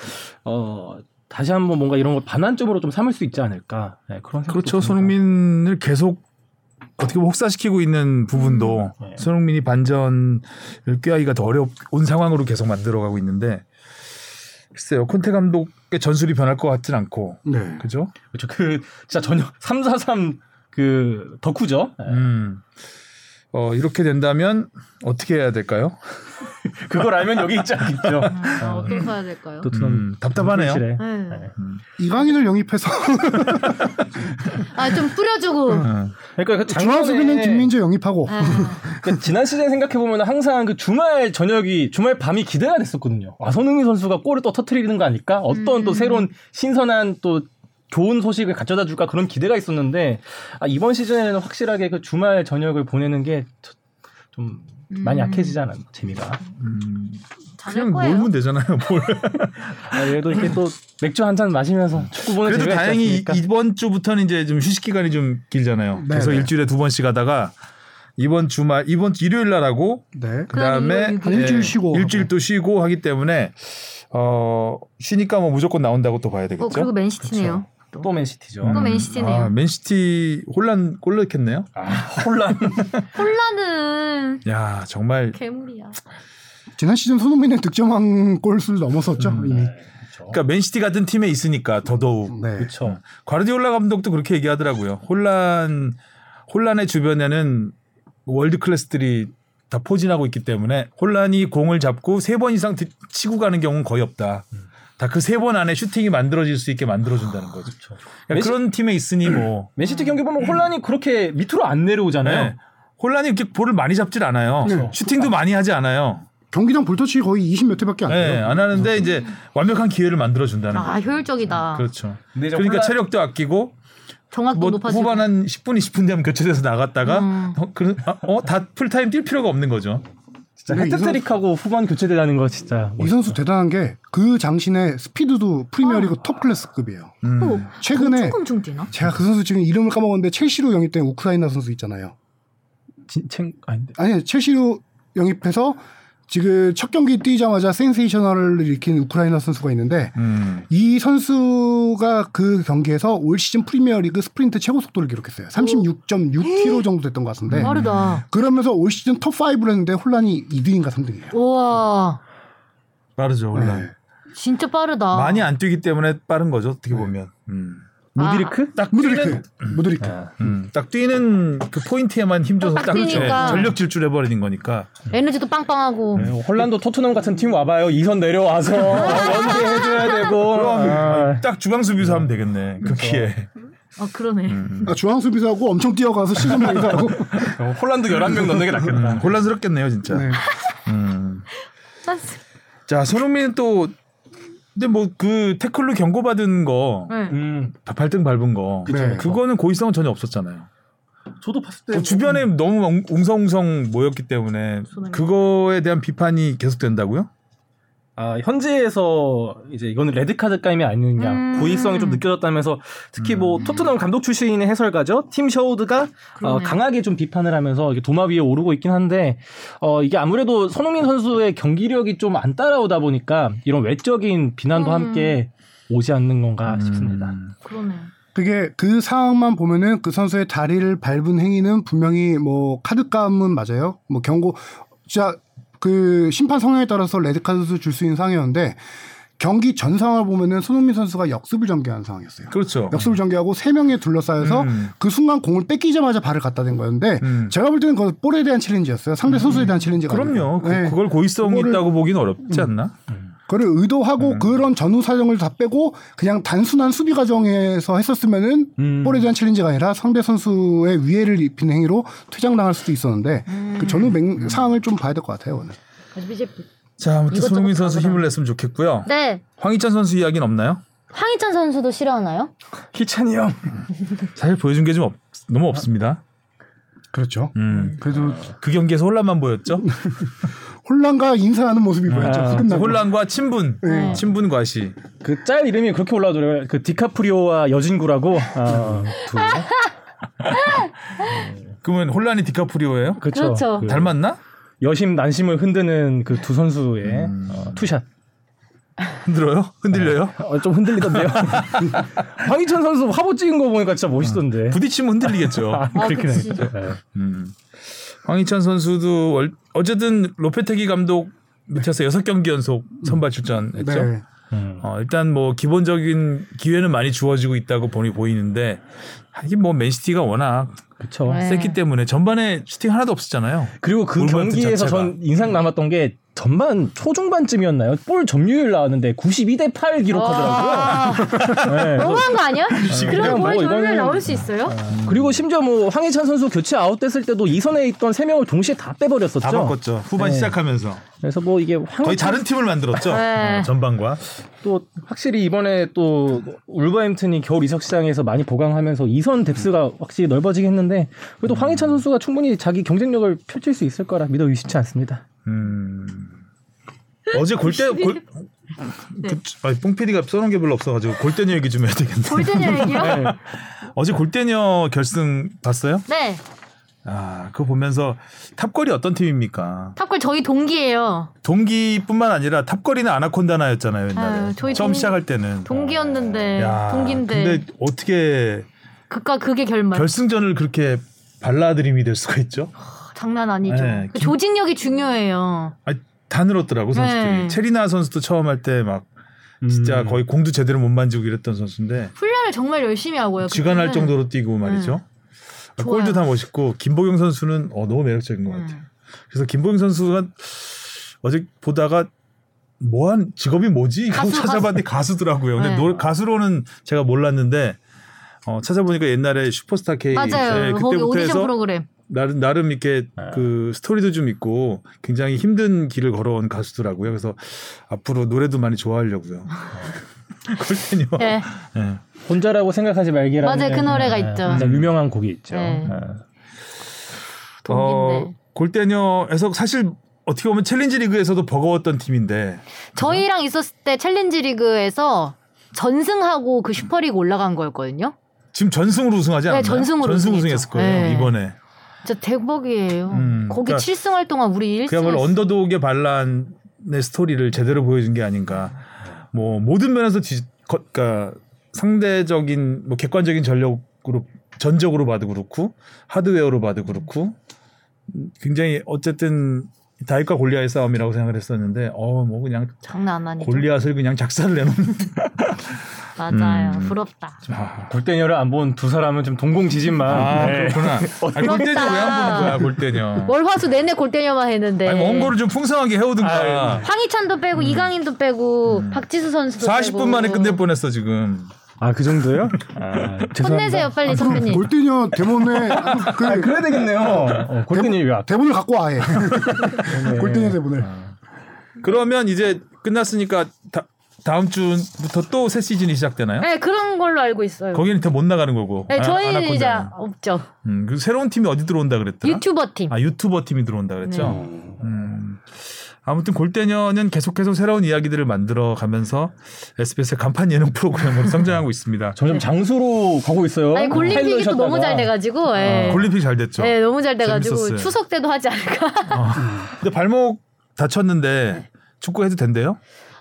어, 다시 한번 뭔가 이런 걸 반환점으로 좀 삼을 수 있지 않을까 네, 그런 생각. 그렇죠. 손흥민을 계속 어떻게 보면 혹사시키고 있는 부분도 네. 손흥민이 반전을 꾀하기가 더 어려운 상황으로 계속 만들어가고 있는데 글쎄요. 콘테 감독의 전술이 변할 것 같진 않고 네. 그죠? 그렇죠. 그 진짜 전혀 343그 덕후죠. 네. 음. 어, 이렇게 된다면 어떻게 해야 될까요? 그걸 알면 여기 있지 않겠죠. 아, 어떻게 해야 될까요? 토트넘 음, 답답하네요. 실에. 네. 이강인을 영입해서 아, 좀 뿌려주고. 음. 그러니까 그 중앙 수비는 작년에 김민재 영입하고 아, 그 지난 시즌 생각해 보면 항상 그 주말 저녁이 주말 밤이 기대가 됐었거든요. 아 손흥민 선수가 골을 또 터트리는 거 아닐까? 어떤 또 새로운 신선한 또 좋은 소식을 가져다 줄까 그런 기대가 있었는데 아, 이번 시즌에는 확실하게 그 주말 저녁을 보내는 게좀 많이 약해지지 않았나 재미가. 음. 그냥 거예요. 놀면 되잖아요. 뭘. 아, 얘도 이렇게 또 맥주 한 잔 마시면서 축구 보는 그래도 다행히 않습니까? 이번 주부터는 이제 좀 휴식 기간이 좀 길잖아요. 네, 그래서 네. 일주일에 두 번씩 하다가 이번 주말 이번 주 일요일 날 하고 네. 그다음에 그다음에 일주일 예, 쉬고 일주일 또 쉬고 하기 때문에 어 쉬니까 뭐 무조건 나온다고 또 봐야 되겠죠. 어, 그리고 맨시티네요. 또. 또 맨시티죠. 음. 또 맨시티네요. 아, 맨시티 혼란 골 넣겠네요. 아, 혼란. 홀라는 야 정말 괴물이야. 지난 시즌 손흥민의 득점왕 골수를 넘어섰죠 음. 이미. 그러니까 맨시티 같은 팀에 있으니까 더더욱 네. 그렇죠. 과르디올라 감독도 그렇게 얘기하더라고요. 홀란 홀란의 주변에는 월드 클래스들이 다 포진하고 있기 때문에 홀란이 공을 잡고 세 번 이상 드- 치고 가는 경우는 거의 없다. 딱 그 세 번 안에 슈팅이 만들어질 수 있게 만들어준다는 거죠. 그렇죠. 그러니까 그런 팀에 있으니 뭐 맨시티 경기 보면 홀란이 그렇게 밑으로 안 내려오잖아요. 네. 홀란이 이렇게 볼을 많이 잡질 않아요. 네. 슈팅도 많이 하지 않아요. 경기당 볼터치 거의 20몇 회밖에 안 네, 돼요. 안 하는데 이제 완벽한 기회를 만들어 준다는 거죠. 아, 효율적이다. 그렇죠. 근데 이제 그러니까 홀란- 체력도 아끼고 정확도 뭐 높아지고. 후반 한 10분 20분 되면 교체돼서 나갔다가 음. 어, 그, 아, 어, 다 풀타임 뛸 필요가 없는 거죠. 진짜 근데 이 선- 해트트릭하고 후반 교체된다는 거 진짜 이 선수 대단한 게 그 장신의 스피드도 프리미어리그 톱 클래스급이에요. 음. 어, 최근에 엄청 엄청 뛰나? 제가 그 선수 지금 이름을 까먹었는데 첼시로 영입된 우크라이나 선수 있잖아요. 진 챙 아닌데 아니 첼시로 영입해서 지금 첫 경기 뛰자마자 센세이셔널을 일으킨 우크라이나 선수가 있는데 음. 이 선수가 그 경기에서 올 시즌 프리미어리그 스프린트 최고 속도를 기록했어요. 36.6km 정도 됐던 것 같은데 빠르다. 그러면서 올 시즌 top 5를 했는데 혼란이 2등인가 3등이에요. 우와. 빠르죠, 혼란. 네. 진짜 빠르다. 많이 안 뛰기 때문에 빠른 거죠, 어떻게 보면. 음. 무디리크? 딱 무드리크, 무드리크. 음, 딱 뛰는 그 포인트에만 힘줘서 딱 딱 뛰니까. 예, 전력 질주해 버리는 거니까. 에너지도 빵빵하고. 네, 홀란도 토트넘 같은 팀 와봐요. 이선 내려와서 연계해줘야 되고. 아, 딱 중앙 수비수 하면 되겠네. 그 기회. 아 그러네. 아, 중앙 수비수하고 엄청 뛰어가서 시즌 많이 하고. 어, 홀란드 11명 넣는 게 낫겠다. 음, 혼란스럽겠네요, 진짜. 네. 음. 자, 손흥민은 또 근데 뭐 그 태클로 경고받은 거 네. 음, 발등 밟은 거 네. 그거는 고의성은 전혀 없었잖아요. 저도 봤을 때 그 주변에 너무 웅- 웅성웅성 모였기 때문에 그거에 대한 비판이 계속된다고요? 아, 현지에서 이제 이거는 레드 카드 게임이 아니느냐 음. 고의성이 좀 느껴졌다면서 특히 뭐 토트넘 감독 출신의 해설가죠 팀 셔우드가 어. 강하게 좀 비판을 하면서 이게 도마 위에 오르고 있긴 한데 어, 이게 아무래도 손흥민 선수의 경기력이 좀 안 따라오다 보니까 이런 외적인 비난도 음. 함께 오지 않는 건가 싶습니다. 음. 그러네. 그게 그 상황만 보면은 그 선수의 다리를 밟은 행위는 분명히 뭐 카드감은 맞아요. 뭐 경고 진짜 그 심판 성향에 따라서 레드 카드도 줄 수 있는 상황이었는데 경기 전 상황을 보면은 손흥민 선수가 역습을 전개한 상황이었어요. 그렇죠. 역습을 전개하고 세 명에 둘러싸여서 음. 그 순간 공을 뺏기자마자 발을 갖다 댄 거였는데 음. 제가 볼 때는 그 볼에 대한 challenge였어요. 상대 선수에 대한 challenge가 그럼요. 그, 네. 그걸 고의성이 있다고 보긴 어렵지 않나? 그걸 의도하고 음. 그런 전후 사정을 다 빼고 그냥 단순한 수비 과정에서 했었으면은 음. 볼에 대한 챌린지가 아니라 상대 선수의 위해를 입힌 행위로 퇴장당할 수도 있었는데 그 전후 맹, 상황을 좀 봐야 될 것 같아요 오늘. 자, 아무튼 손흥민 선수. 힘을 냈으면 좋겠고요. 네 황희찬 선수 이야기는 없나요? 황희찬 선수도 싫어하나요? 희찬이 형 사실 보여준 게좀 너무 없습니다. 그렇죠. 음. 그래도 그 경기에서 홀란만 보였죠. 홀란과 인사하는 모습이 보였죠. 아, 끝나고. 혼란과 친분, 네. 친분 과시. 그 짤 이름이 그렇게 올라오더라고요. 그 디카프리오와 여진구라고 아, 두 그러면 홀란이 디카프리오예요? 그렇죠. 그렇죠. 그 닮았나? 여심 남심을 흔드는 그 두 선수의 어, two shot. 흔들어요? 흔들려요? 어, 좀 흔들리던데요. 황희찬 선수 화보 찍은 거 보니까 진짜 멋있던데. 부딪히면 흔들리겠죠. 아, 그렇긴 그치. 했죠. 네. 음. 황희찬 선수도 월- 어쨌든 로페테기 감독 밑에서 여섯 경기 연속 선발 출전했죠. 네. 음. 어, 일단 뭐 기본적인 기회는 많이 주어지고 있다고 보니 보이는데 하긴 뭐 맨시티가 워낙 그렇죠. 네. 셌기 때문에 전반에 슈팅 하나도 없었잖아요. 그리고 그 경기에서 자체가. 전 인상 남았던 게 전반 초중반쯤이었나요? 볼 점유율 나왔는데 92대 8 기록하더라고요. 아, 네, 너무한 거 아니야? 그럼 뭐볼 점유율 나올 수 있어요? 그리고 심지어 뭐 황희찬 선수 교체 아웃됐을 때도 이선에 있던 세 명을 동시에 다 빼버렸었죠. 다 바꿨죠. 후반 네. 시작하면서 그래서 뭐 이게 황희찬 거의 다른 팀을 만들었죠. 네. 어, 전반과. 또 확실히 이번에 또 울버햄튼이 겨울 이적 시장에서 많이 보강하면서 이선 뎁스가 확실히 넓어지긴 했는데 그래도 황희찬 선수가 충분히 자기 경쟁력을 펼칠 수 있을 거라 믿어 의심치 않습니다. 음. 어제 골대 골 그, 아니, 뽕피디가 써놓은 게 별로 없어가지고 골대녀 얘기 좀 해야 되겠네. 골대녀 얘기요? 어제 골대녀 결승 봤어요? 네. 아, 그거 보면서 탑골이 어떤 팀입니까? 탑골 저희 동기예요. 동기뿐만 아니라 탑골이는 아나콘다나였잖아요 옛날에. 아유, 처음 동- 시작할 때는. 동기였는데 야, 동기인데 근데 어떻게 극과 극의 결말. 결승전을 그렇게 발라드림이 될 수가 있죠? 장난 아니죠. 네, 그 김- 조직력이 중요해요. 아, 다 늘었더라고 선수들이. 네. 채리나 선수도 처음 할 때 막 진짜 음. 거의 공도 제대로 못 만지고 이랬던 선수인데 훈련을 정말 열심히 하고요. 쥐가 날 그때는. 정도로 뛰고 말이죠. 아, 좋아요. 골도 다 멋있고 김보경 선수는 어, 너무 매력적인 것 음. 같아요. 그래서 김보경 선수가 어제 보다가 뭐한 직업이 뭐지 하고 가수, 찾아봤는데 가수. 더라고요 근데 네. 노- 가수로는 제가 몰랐는데 어, 찾아보니까 옛날에 슈퍼스타 K 맞아요. 네, 거기 그때부터 오디션 프로그램. 나름 나름 이렇게 네. 그 스토리도 좀 있고 굉장히 힘든 길을 걸어온 가수더라고요. 그래서 앞으로 노래도 많이 좋아하려고요. 골때녀. 네. 네. 혼자라고 생각하지 말기라는 맞아요. 그 노래가 있죠. 굉장히 유명한 곡이 있죠. 네. 네. 어, 골때녀에서 사실 어떻게 보면 챌린지 리그에서도 버거웠던 팀인데 저희랑 있었을 때 챌린지 리그에서 전승하고 그 슈퍼리그 올라간 거였거든요. 지금 전승으로 우승하지 않았나요? 네, 전승으로 전승 우승했죠. 우승했을 거예요 네. 이번에. 진짜 대박이에요. 음, 거기 그러니까 칠 7승 할 동안 우리 1승 그야말로 언더독의 반란의 스토리를 제대로 보여준 게 아닌가. 뭐 모든 면에서 뒤, 거, 그러니까 상대적인 뭐 객관적인 전력으로 전적으로 봐도 그렇고 하드웨어로 봐도 그렇고 음, 굉장히 어쨌든 다윗과 골리앗의 싸움이라고 생각을 했었는데 어 뭐 그냥 장난 아니죠. 골리앗을 그냥 작사를 내놓는 맞아요. 음. 부럽다. 아, 골대녀를 안 본 두 사람은 좀 동공지진만. 아 네. 그렇구나. 아니, 골대녀 왜 안 보는 거야 골대녀. 월화수 내내 골대녀만 했는데. 아니 원고를 좀 풍성하게 해오든가. 아유. 황희찬도 빼고 이강인도 빼고 박지수 선수도 40분 빼고. 만에 끝낼 뻔했어 지금. 아, 그 정도요? 아, 죄송합니다. 혼내세요 빨리 선배님. 골대녀 대본에 그 아, 그래야 되겠네요. 어, 골대녀 요약. 대본을 갖고 와 아예 골대녀 대본을. 그러면 이제 끝났으니까 다, 다음 주부터 또 새 시즌이 시작되나요? 네, 그런 걸로 알고 있어요. 거기는 더 못 나가는 거고. 네, 아, 저희는 아나콘다는. 이제 없죠. 음, 그 새로운 팀이 어디 들어온다 그랬더라? 유튜버 팀. 아 유튜버 팀이 들어온다 그랬죠. 어. 음. 아무튼 골대녀는 계속해서 새로운 이야기들을 만들어 가면서 SBS의 간판 예능 프로그램으로 성장하고 있습니다. 점점 장수로 가고 있어요. 아니 골림픽이 또 너무 잘 돼가지고. 예. 골림픽 잘 됐죠. 네, 너무 잘 돼가지고 재밌었어요. 추석 때도 하지 않을까. 근데 발목 다쳤는데 축구 해도 된대요?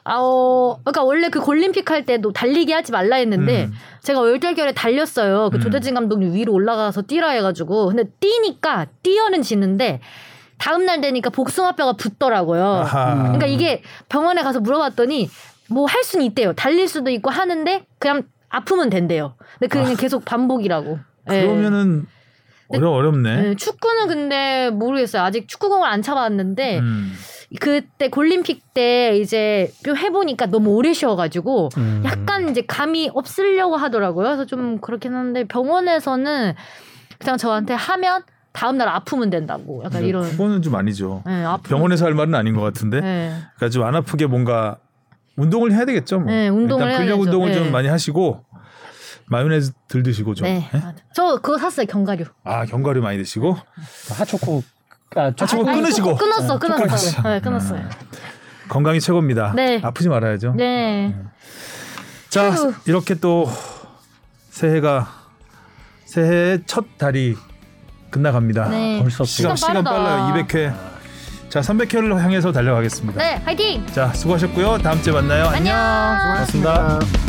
아, 어, 그러니까 원래 그 골림픽 할 때도 달리기 하지 말라 했는데 음. 제가 월결결에 달렸어요. 그 음. 조대진 감독님 위로 올라가서 뛰라 해가지고 근데 뛰니까 뛰어는 지는데 다음 날 되니까 복숭아뼈가 붙더라고요. 아하. 그러니까 이게 병원에 가서 물어봤더니 뭐 할 수는 있대요. 달릴 수도 있고 하는데 그냥 아프면 된대요. 근데 그게 그냥 계속 반복이라고. 예. 그러면은 어려 어렵네. 예, 축구는 근데 모르겠어요. 아직 축구공을 안 차봤는데 음. 그때 골림픽 때 이제 좀 해보니까 너무 오래 쉬어가지고 음. 약간 이제 감이 없으려고 하더라고요. 그래서 좀 그렇긴 한데 병원에서는 그냥 저한테 하면 다음날 아프면 된다고 약간 이런. 그거는 좀 아니죠. 네. 병원에서 할 말은 아닌 것 같은데. 네. 그러니까 좀 안 아프게 뭔가 운동을 해야 되겠죠. 뭐. 네, 운동을 일단 근력 해야죠. 운동을 좀 네. 많이 하시고 마요네즈 들 드시고 좀. 네. 예? 맞아. 저 그거 샀어요 견과류. 아 견과류 많이 드시고 하초코 아, 하초코 아니, 끊으시고 끊었어, 끊었어. 끊었어. 네, 끊었어요. 건강이 최고입니다. 네. 아프지 말아야죠. 네. 자 아유. 이렇게 또 새해가 새해 첫 달이 끝나갑니다. 네. 벌써 시간 시간. 빨라요. 200회. 자 300회를 향해서 달려가겠습니다. 네, 화이팅! 자 수고하셨고요. 다음 주에 만나요. 안녕. 안녕. 고맙습니다.